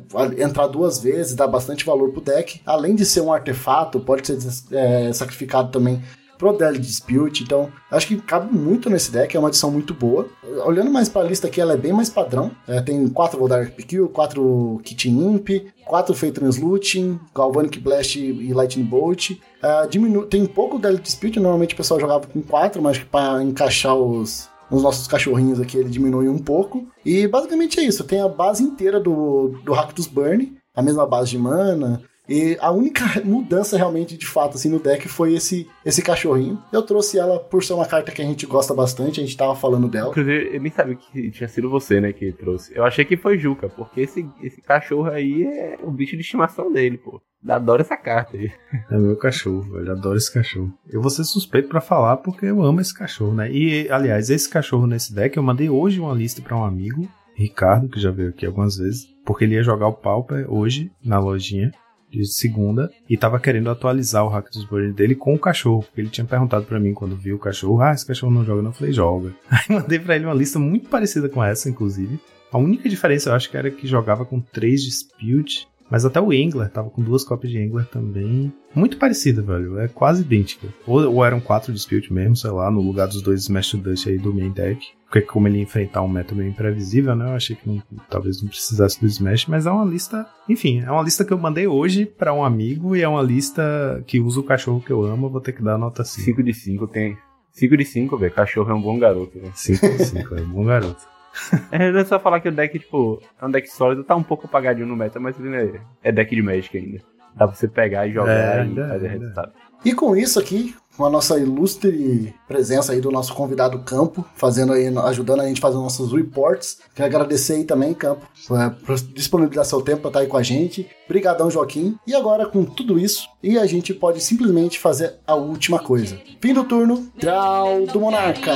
entrar duas vezes, dar bastante valor pro deck. Além de ser um artefato, pode ser é, sacrificado também pro Daily Dispute, então acho que cabe muito nesse deck, é uma adição muito boa. Olhando mais pra lista aqui, ela é bem mais padrão. É, tem 4 Voldar Kill, 4 Kit Imp, 4 Faithless Looting, Galvanic Blast e Lightning Bolt. Ah, diminu- tem pouco Daily Dispute, normalmente o pessoal jogava com 4, mas para encaixar os, os nossos cachorrinhos aqui ele diminui um pouco. E basicamente é isso, tem a base inteira do, do dos Burn, a mesma base de mana. E a única mudança realmente de fato assim no deck foi esse esse cachorrinho. Eu trouxe ela por ser uma carta que a gente gosta bastante, a gente tava falando dela. Inclusive, eu nem sabia que tinha sido você, né, que trouxe. Eu achei que foi Juca, porque esse, esse cachorro aí é o bicho de estimação dele, pô. Adoro essa carta aí. É meu cachorro, velho. Adoro esse cachorro. Eu vou ser suspeito pra falar porque eu amo esse cachorro, né? E, aliás, esse cachorro nesse deck, eu mandei hoje uma lista pra um amigo, Ricardo, que já veio aqui algumas vezes, porque ele ia jogar o Pauper hoje na lojinha de segunda e tava querendo atualizar o hack dos Burn dele com o cachorro, porque ele tinha perguntado pra mim quando viu o cachorro, ah, esse cachorro não joga, não, eu falei, joga. <laughs> Aí mandei pra ele uma lista muito parecida com essa, inclusive. A única diferença eu acho que era que jogava com 3 dispute, mas até o Engler tava com duas cópias de Engler também. Muito parecida, velho. É quase idêntica. Ou, ou eram quatro dispute mesmo, sei lá, no lugar dos dois Smash Dust aí do main deck. Porque como ele ia enfrentar um meta meio imprevisível, né? Eu achei que não- talvez não precisasse do Smash, mas é uma lista. Enfim, é uma lista que eu mandei hoje pra um amigo e é uma lista que usa o cachorro que eu amo. Eu vou ter que dar nota 5. 5 de 5 tem. 5 de 5, velho. Cachorro é um bom garoto, velho. 5 de 5, é bom garoto. <laughs> É, é só falar que o deck, tipo, é um deck sólido, tá um pouco apagadinho no meta, mas ele é, é deck de Magic ainda. Dá pra você pegar e jogar É, e é, fazer é. resultado. E com isso aqui, com a nossa ilustre presença aí do nosso convidado Campo, fazendo aí, ajudando a gente a fazer nossos reports. Quero agradecer aí também, Campo, por disponibilizar seu tempo para estar aí com a gente. Brigadão, Joaquim. E agora, com tudo isso, e a gente pode simplesmente fazer a última coisa. Fim do turno, draw do Monarca.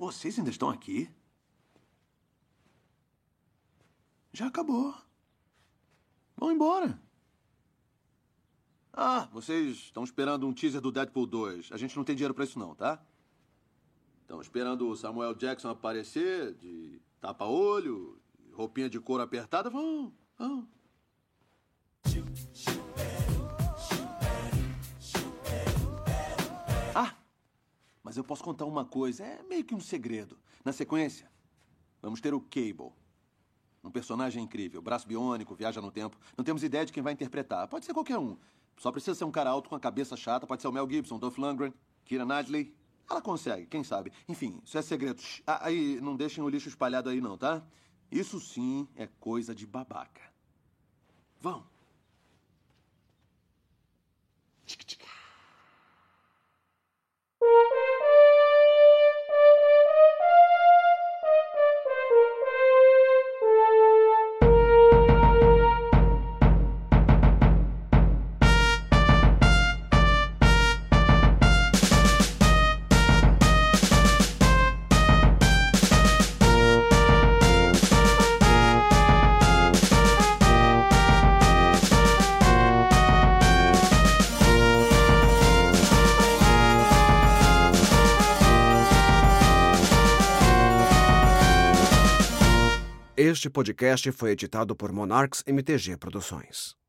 Vocês ainda estão aqui? Já acabou. Vão embora. Ah, vocês estão esperando um teaser do Deadpool 2. A gente não tem dinheiro pra isso não, tá? Estão esperando o Samuel Jackson aparecer de tapa-olho, roupinha de couro apertada. Vão, vão. Mas eu posso contar uma coisa, é meio que um segredo. Na sequência, vamos ter o Cable. Um personagem incrível, braço biônico, viaja no tempo. Não temos ideia de quem vai interpretar. Pode ser qualquer um. Só precisa ser um cara alto com a cabeça chata. Pode ser o Mel Gibson, Dolph Lundgren, Kira Knightley. Ela consegue, quem sabe. Enfim, isso é segredo. Ah, aí, não deixem o lixo espalhado aí não, tá? Isso sim é coisa de babaca. Vão. Este podcast foi editado por Monarchs MTG Produções.